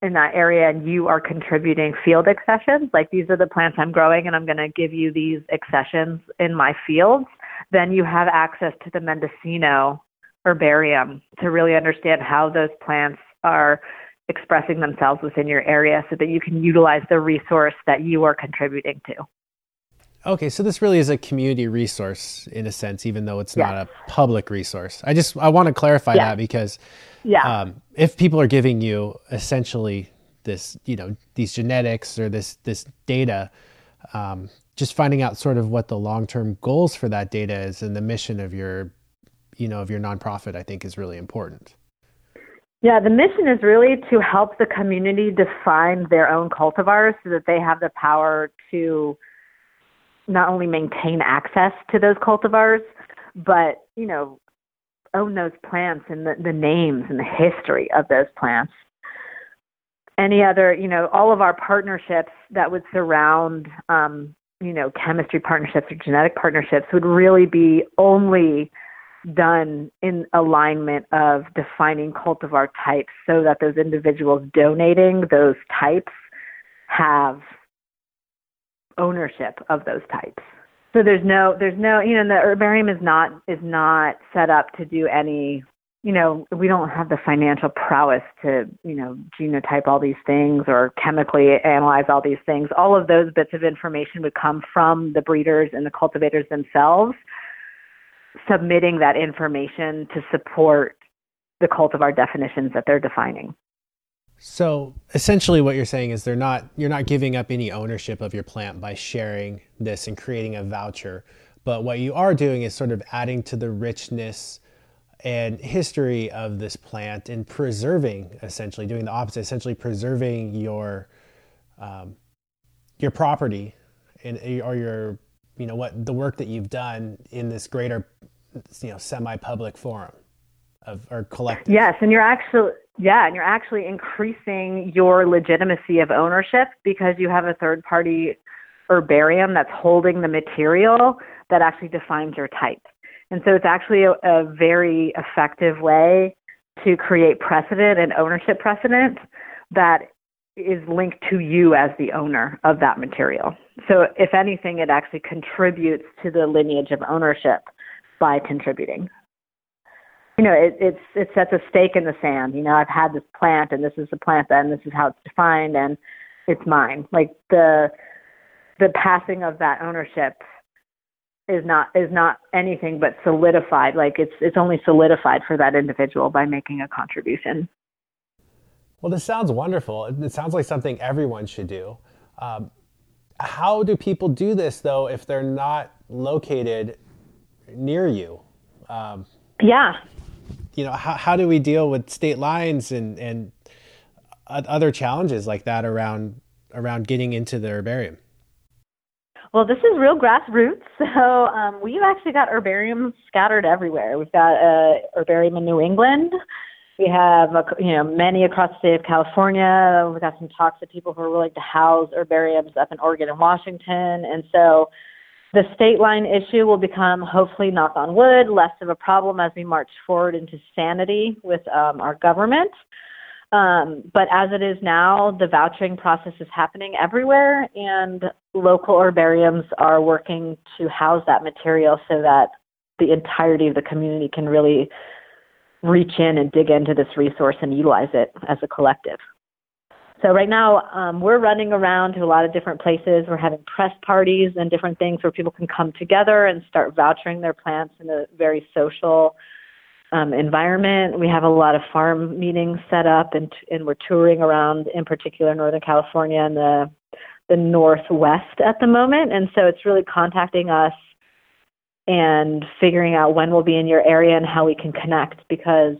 in that area and you are contributing field accessions, like these are the plants I'm growing and I'm going to give you these accessions in my fields, then you have access to the Mendocino herbarium to really understand how those plants are expressing themselves within your area so that you can utilize the resource that you are contributing to. Okay, so this really is a community resource in a sense, even though it's not a public resource. I just I want to clarify that because yeah. Um, if people are giving you essentially this, you know, these genetics or this this data, um, just finding out sort of what the long term goals for that data is and the mission of your, you know, of your nonprofit, I think is really important. Yeah, the mission is really to help the community define their own cultivars so that they have the power to not only maintain access to those cultivars, but, you know, own those plants and the, the names and the history of those plants. Any other, you know, all of our partnerships that would surround, um, you know, chemistry partnerships or genetic partnerships would really be only done in alignment of defining cultivar types so that those individuals donating those types have ownership of those types. So there's no there's no you know the herbarium is not is not set up to do any you know we don't have the financial prowess to you know genotype all these things or chemically analyze all these things. All of those bits of information would come from the breeders and the cultivators themselves submitting that information to support the cultivar definitions that they're defining. So essentially what you're saying is they're not you're not giving up any ownership of your plant by sharing this and creating a voucher, but what you are doing is sort of adding to the richness and history of this plant and preserving essentially doing the opposite essentially preserving your um, your property and or your you know what the work that you've done in this greater you know semi-public forum of or collective. Yes, and you're actually yeah, and you're actually increasing your legitimacy of ownership because you have a third party herbarium that's holding the material that actually defines your type. And so it's actually a, a very effective way to create precedent and ownership precedent that is linked to you as the owner of that material. So if anything, it actually contributes to the lineage of ownership by contributing. You know, it, it's it sets a stake in the sand. You know, I've had this plant, and this is the plant, and this is how it's defined, and it's mine. Like the the passing of that ownership is not is not anything but solidified. Like it's it's only solidified for that individual by making a contribution. Well, this sounds wonderful. It sounds like something everyone should do. Um, how do people do this though if they're not located near you? Um, yeah. You know, how, how do we deal with state lines and, and other challenges like that around around getting into the herbarium? Well, this is real grassroots. So um, we've actually got herbariums scattered everywhere. We've got a herbarium in New England. We have you know many across the state of California. We've got some talks with people who are willing to house herbariums up in Oregon and Washington. And so the state line issue will become, hopefully, knock on wood, less of a problem as we march forward into sanity with um, our government. Um, but as it is now, the vouchering process is happening everywhere, and local herbariums are working to house that material so that the entirety of the community can really reach in and dig into this resource and utilize it as a collective. So right now, um, we're running around to a lot of different places. We're having press parties and different things where people can come together and start vouchering their plants in a very social um, environment. We have a lot of farm meetings set up, and and we're touring around, in particular, Northern California and the the Northwest at the moment. And so it's really contacting us and figuring out when we'll be in your area and how we can connect because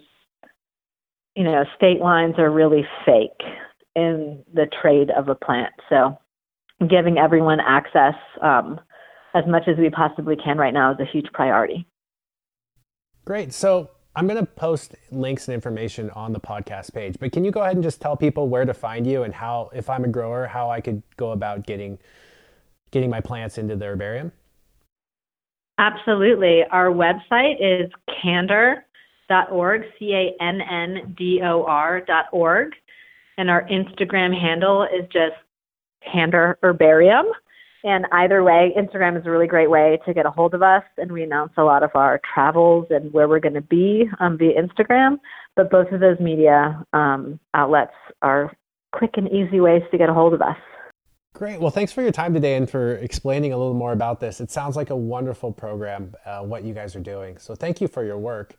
you know state lines are really fake in the trade of a plant. So giving everyone access um, as much as we possibly can right now is a huge priority. Great. So I'm going to post links and information on the podcast page, but can you go ahead and just tell people where to find you and how, if I'm a grower, how I could go about getting getting my plants into the herbarium? Absolutely. Our website is canndor.org, C A N N D O R.org, and our Instagram handle is just Canndor Herbarium. And either way, Instagram is a really great way to get a hold of us, and we announce a lot of our travels and where we're going to be um, via Instagram. But both of those media um, outlets are quick and easy ways to get a hold of us. Great. Well, thanks for your time today and for explaining a little more about this. It sounds like a wonderful program, uh, what you guys are doing. So thank you for your work.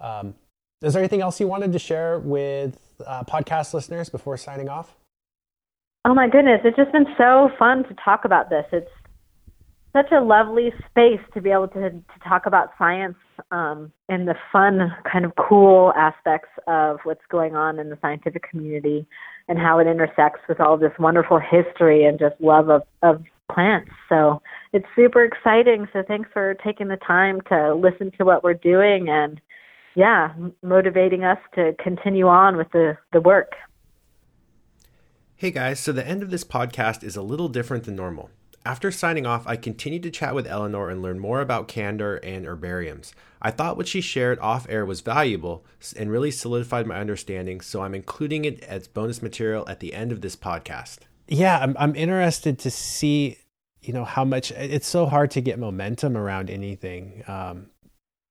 Um, is there anything else you wanted to share with uh, podcast listeners before signing off? Oh my goodness, it's just been so fun to talk about this. It's such a lovely space to be able to, to talk about science um, and the fun, kind of cool aspects of what's going on in the scientific community and how it intersects with all this wonderful history and just love of, of plants. So it's super exciting. So thanks for taking the time to listen to what we're doing and, yeah, motivating us to continue on with the, the work. Hey guys, so the end of this podcast is a little different than normal. After signing off, I continued to chat with Eleanor and learn more about Canndor and herbariums. I thought what she shared off air was valuable and really solidified my understanding, so I'm including it as bonus material at the end of this podcast. Yeah, I'm, I'm interested to see, you know, how much it's so hard to get momentum around anything. Um,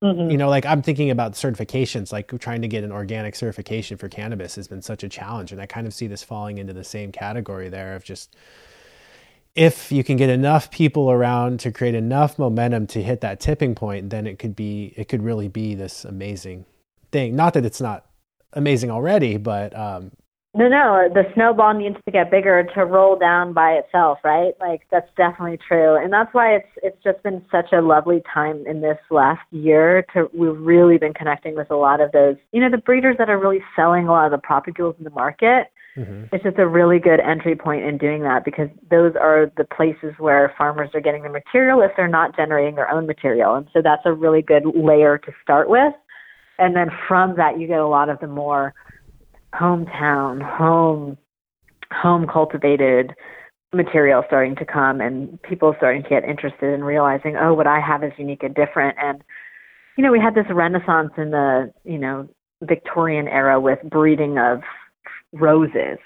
Mm-hmm. You know, like I'm thinking about certifications, like trying to get an organic certification for cannabis has been such a challenge. And I kind of see this falling into the same category there of just if you can get enough people around to create enough momentum to hit that tipping point, then it could be, it could really be this amazing thing. Not that it's not amazing already, but um, no, no, the snowball needs to get bigger to roll down by itself, right? Like that's definitely true. And that's why it's it's just been such a lovely time in this last year to we've really been connecting with a lot of those, you know, the breeders that are really selling a lot of the propagules in the market. Mm-hmm. It's just a really good entry point in doing that because those are the places where farmers are getting the material if they're not generating their own material. And so that's a really good layer to start with And then from that, you get a lot of the more hometown, home, home cultivated material starting to come and people starting to get interested in realizing, oh, what I have is unique and different. And, you know, we had this renaissance in the, you know, Victorian era with breeding of roses.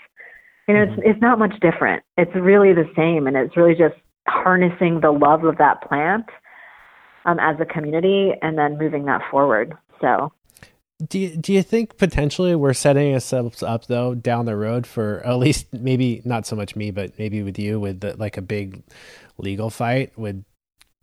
You know, it's mm-hmm. it's not much different. It's really the same, and it's really just harnessing the love of that plant um, as a community, and then moving that forward. So, do you, do you think potentially we're setting ourselves up though down the road for at least maybe not so much me, but maybe with you with the, like a big legal fight with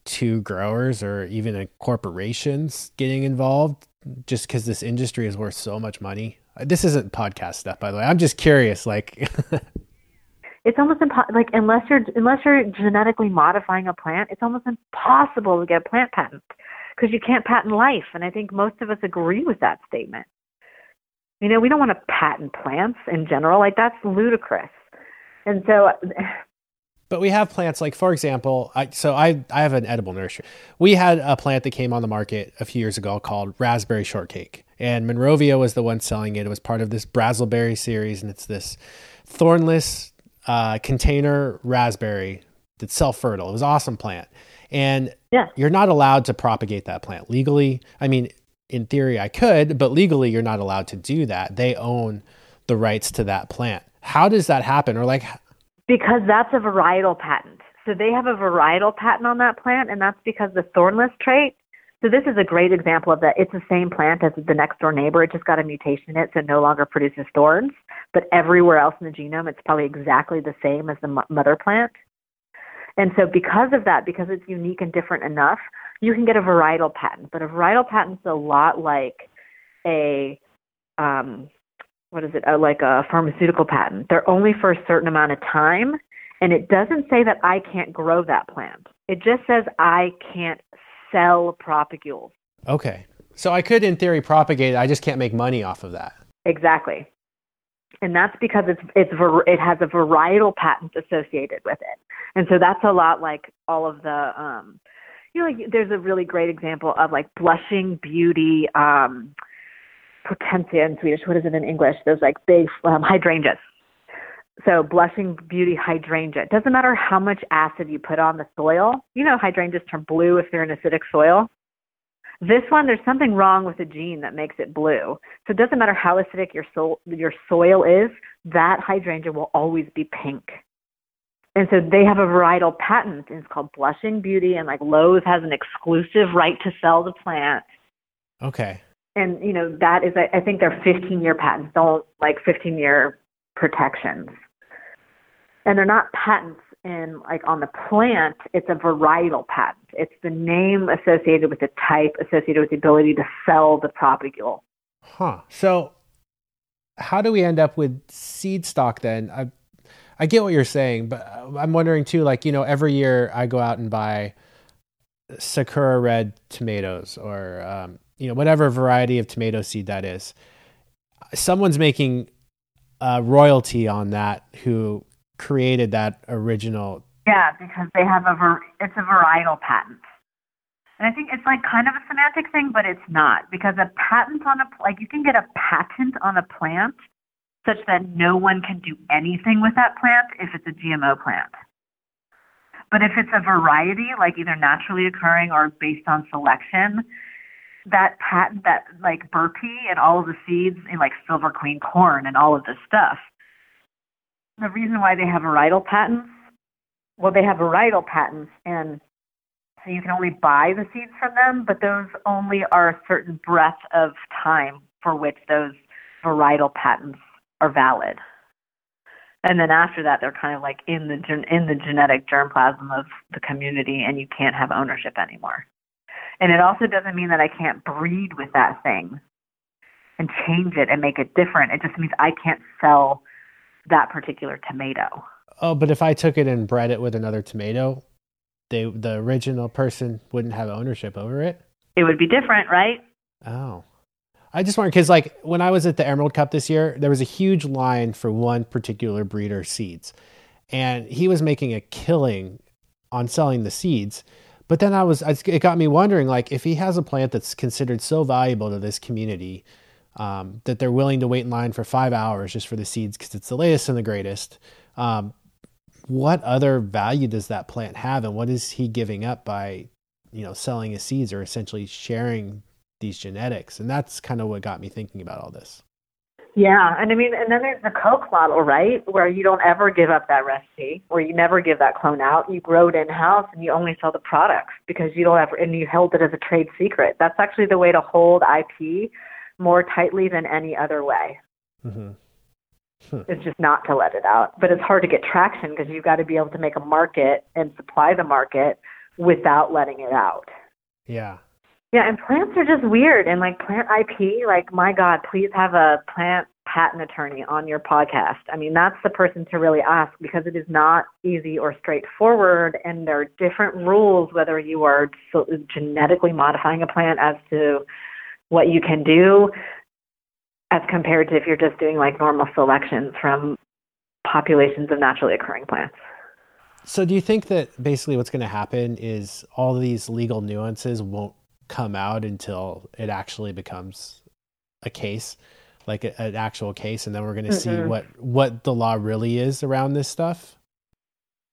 two growers or even a corporations getting involved just because this industry is worth so much money. This isn't podcast stuff, by the way. I'm just curious, like. it's almost impo- like unless you're unless you're genetically modifying a plant, it's almost impossible to get a plant patent because you can't patent life. And I think most of us agree with that statement. You know, we don't want to patent plants in general. Like that's ludicrous. And so but we have plants like, for example, I, so I I have an edible nursery. We had a plant that came on the market a few years ago called raspberry shortcake, and Monrovia was the one selling it. It was part of this BrazelBerry series, and it's this thornless uh, container raspberry that's self fertile. It was an awesome plant, and yeah. you're not allowed to propagate that plant legally. I mean, in theory, I could, but legally, you're not allowed to do that. They own the rights to that plant. How does that happen? Or like, because that's a varietal patent. So they have a varietal patent on that plant, and that's because the thornless trait. So this is a great example of that. It's the same plant as the next door neighbor. It just got a mutation in it, so it no longer produces thorns. But everywhere else in the genome, it's probably exactly the same as the mother plant. And so because of that, because it's unique and different enough, you can get a varietal patent. But a varietal patent is a lot like a um, what is it, uh, like a pharmaceutical patent. They're only for a certain amount of time, and it doesn't say that I can't grow that plant. It just says I can't sell propagules. Okay. So I could, in theory, propagate it. I just can't make money off of that. Exactly. And that's because it's it's it has a varietal patent associated with it, and so that's a lot like all of the um, you know, like there's a really great example of like blushing beauty um, potentia in Swedish. What is it in English? Those like big um, hydrangeas. So blushing beauty hydrangea. It doesn't matter how much acid you put on the soil. You know hydrangeas turn blue if they're in acidic soil. This one, there's something wrong with the gene that makes it blue. So it doesn't matter how acidic your soil, your soil is, that hydrangea will always be pink. And so they have a varietal patent, and it's called Blushing Beauty, and like Lowe's has an exclusive right to sell the plant. Okay and you know that is I think they're 15 year patents, don't like 15 year protections, and they're not patents in like on the plant. It's a varietal patent. It's the name associated with the type, associated with the ability to sell the propagule. Huh. So, how do we end up with seed stock then? I I get what you're saying, but I'm wondering too. Like you know, every year I go out and buy Sakura red tomatoes or um, you know whatever variety of tomato seed that is. Someone's making a royalty on that who created that original. Yeah because they have a ver- it's a varietal patent. And i think it's like kind of a semantic thing but it's not because a patent on a like you can get a patent on a plant such that no one can do anything with that plant if it's a gmo plant. But if it's a variety like either naturally occurring or based on selection that patent that like burpee and all of the seeds in like silver queen corn and all of this stuff. The reason why they have varietal patents, well, they have varietal patents, and so you can only buy the seeds from them, but those only are a certain breadth of time for which those varietal patents are valid. And then after that, they're kind of like in the in the genetic germplasm of the community, and you can't have ownership anymore. And it also doesn't mean that I can't breed with that thing and change it and make it different. It just means I can't sell that particular tomato. Oh, but if I took it and bred it with another tomato, they the original person wouldn't have ownership over it. It would be different, right? Oh. I just wonder because, like, when I was at the Emerald Cup this year, there was a huge line for one particular breeder seeds, and he was making a killing on selling the seeds But then I was, it got me wondering, like, if he has a plant that's considered so valuable to this community um, that they're willing to wait in line for five hours just for the seeds because it's the latest and the greatest. Um, what other value does that plant have, and what is he giving up by, you know, selling his seeds or essentially sharing these genetics? And that's kind of what got me thinking about all this. Yeah, and I mean, and then there's the Coke model, right, where you don't ever give up that recipe, where you never give that clone out. You grow it in house, and you only sell the products because you don't ever, and you held it as a trade secret. That's actually the way to hold IP more tightly than any other way. Mm-hmm. Hmm. It's just not to let it out, but it's hard to get traction because you've got to be able to make a market and supply the market without letting it out. Yeah, yeah, and plants are just weird. And like plant IP, like my God, please have a plant patent attorney on your podcast. I mean, that's the person to really ask because it is not easy or straightforward. And there are different rules whether you are genetically modifying a plant as to what you can do as compared to if you're just doing like normal selections from populations of naturally occurring plants. So, do you think that basically what's going to happen is all these legal nuances won't come out until it actually becomes a case, like a, an actual case, and then we're going to mm-hmm. see what what the law really is around this stuff.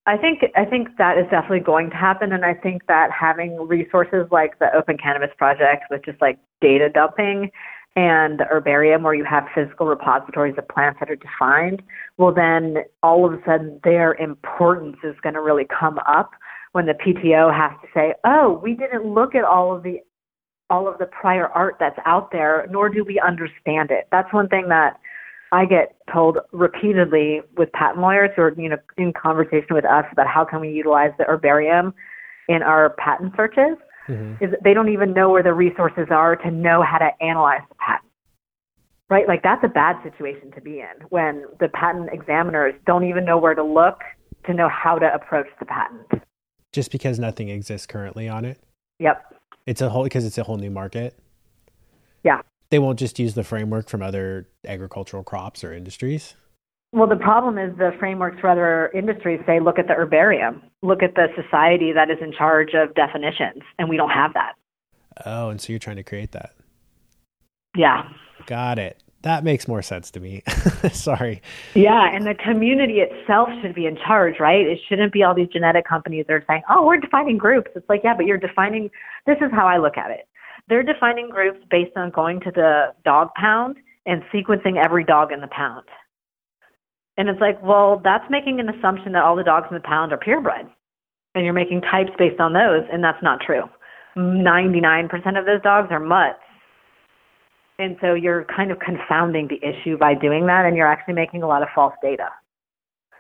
I think I think that is definitely going to happen, and I think that having resources like the Open Cannabis Project, with just like data dumping, and the herbarium, where you have physical repositories of plants that are defined, well, then all of a sudden their importance is going to really come up when the PTO has to say, "Oh, we didn't look at all of the all of the prior art that's out there, nor do we understand it. That's one thing that I get told repeatedly with patent lawyers who are, you know, in conversation with us about how can we utilize the herbarium in our patent searches. Mm-hmm. Is they don't even know where the resources are to know how to analyze the patent. Right? Like that's a bad situation to be in when the patent examiners don't even know where to look to know how to approach the patent. Just because nothing exists currently on it? Yep. It's a whole because it's a whole new market. Yeah. They won't just use the framework from other agricultural crops or industries. Well, the problem is the frameworks for other industries say, look at the herbarium, look at the society that is in charge of definitions, and we don't have that. Oh, and so you're trying to create that. Yeah. Got it that makes more sense to me. Sorry. Yeah, and the community itself should be in charge, right? It shouldn't be all these genetic companies that are saying, "Oh, we're defining groups." It's like, yeah, but you're defining. This is how I look at it. They're defining groups based on going to the dog pound and sequencing every dog in the pound. And it's like, well, that's making an assumption that all the dogs in the pound are purebred, and you're making types based on those, and that's not true. 99% of those dogs are mutts and so you're kind of confounding the issue by doing that, and you're actually making a lot of false data,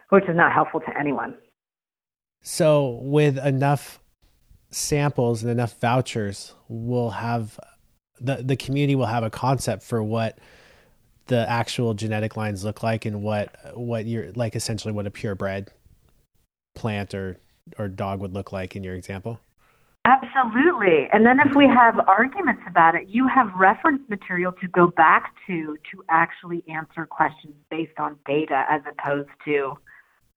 which is not helpful to anyone. So, with enough samples and enough vouchers, we'll have the the community will have a concept for what the actual genetic lines look like and what what you're like essentially what a purebred plant or or dog would look like in your example. Absolutely. And then if we have arguments about it, you have reference material to go back to to actually answer questions based on data as opposed to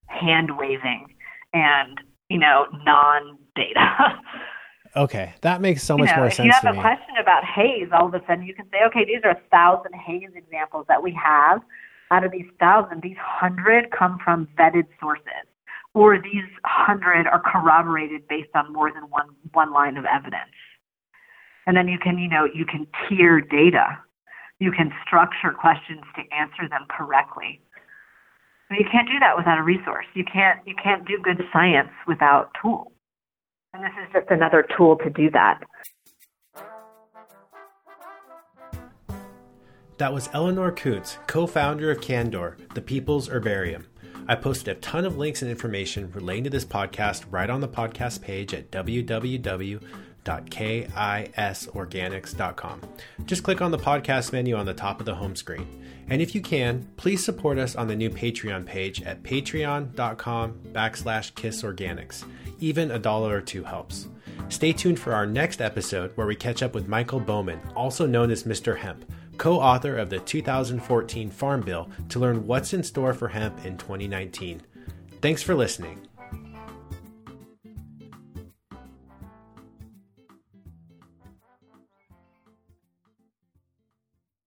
hand waving and, you know, non data. okay. That makes so much you know, more sense. If you have a me. question about haze, all of a sudden you can say, okay, these are a thousand haze examples that we have. Out of these thousand, these hundred come from vetted sources or these hundred are corroborated based on more than one one line of evidence. And then you can, you know, you can tier data. You can structure questions to answer them correctly. But you can't do that without a resource. You can't you can't do good science without tools. And this is just another tool to do that. That was Eleanor Kuntz, co founder of Canndor, the People's Herbarium. I posted a ton of links and information relating to this podcast right on the podcast page at www.kisorganics.com. Just click on the podcast menu on the top of the home screen. And if you can, please support us on the new Patreon page at patreon.com backslash kisorganics. Even a dollar or two helps. Stay tuned for our next episode where we catch up with Michael Bowman, also known as Mr. Hemp co author of the 2014 Farm Bill, to learn what's in store for hemp in 2019. Thanks for listening.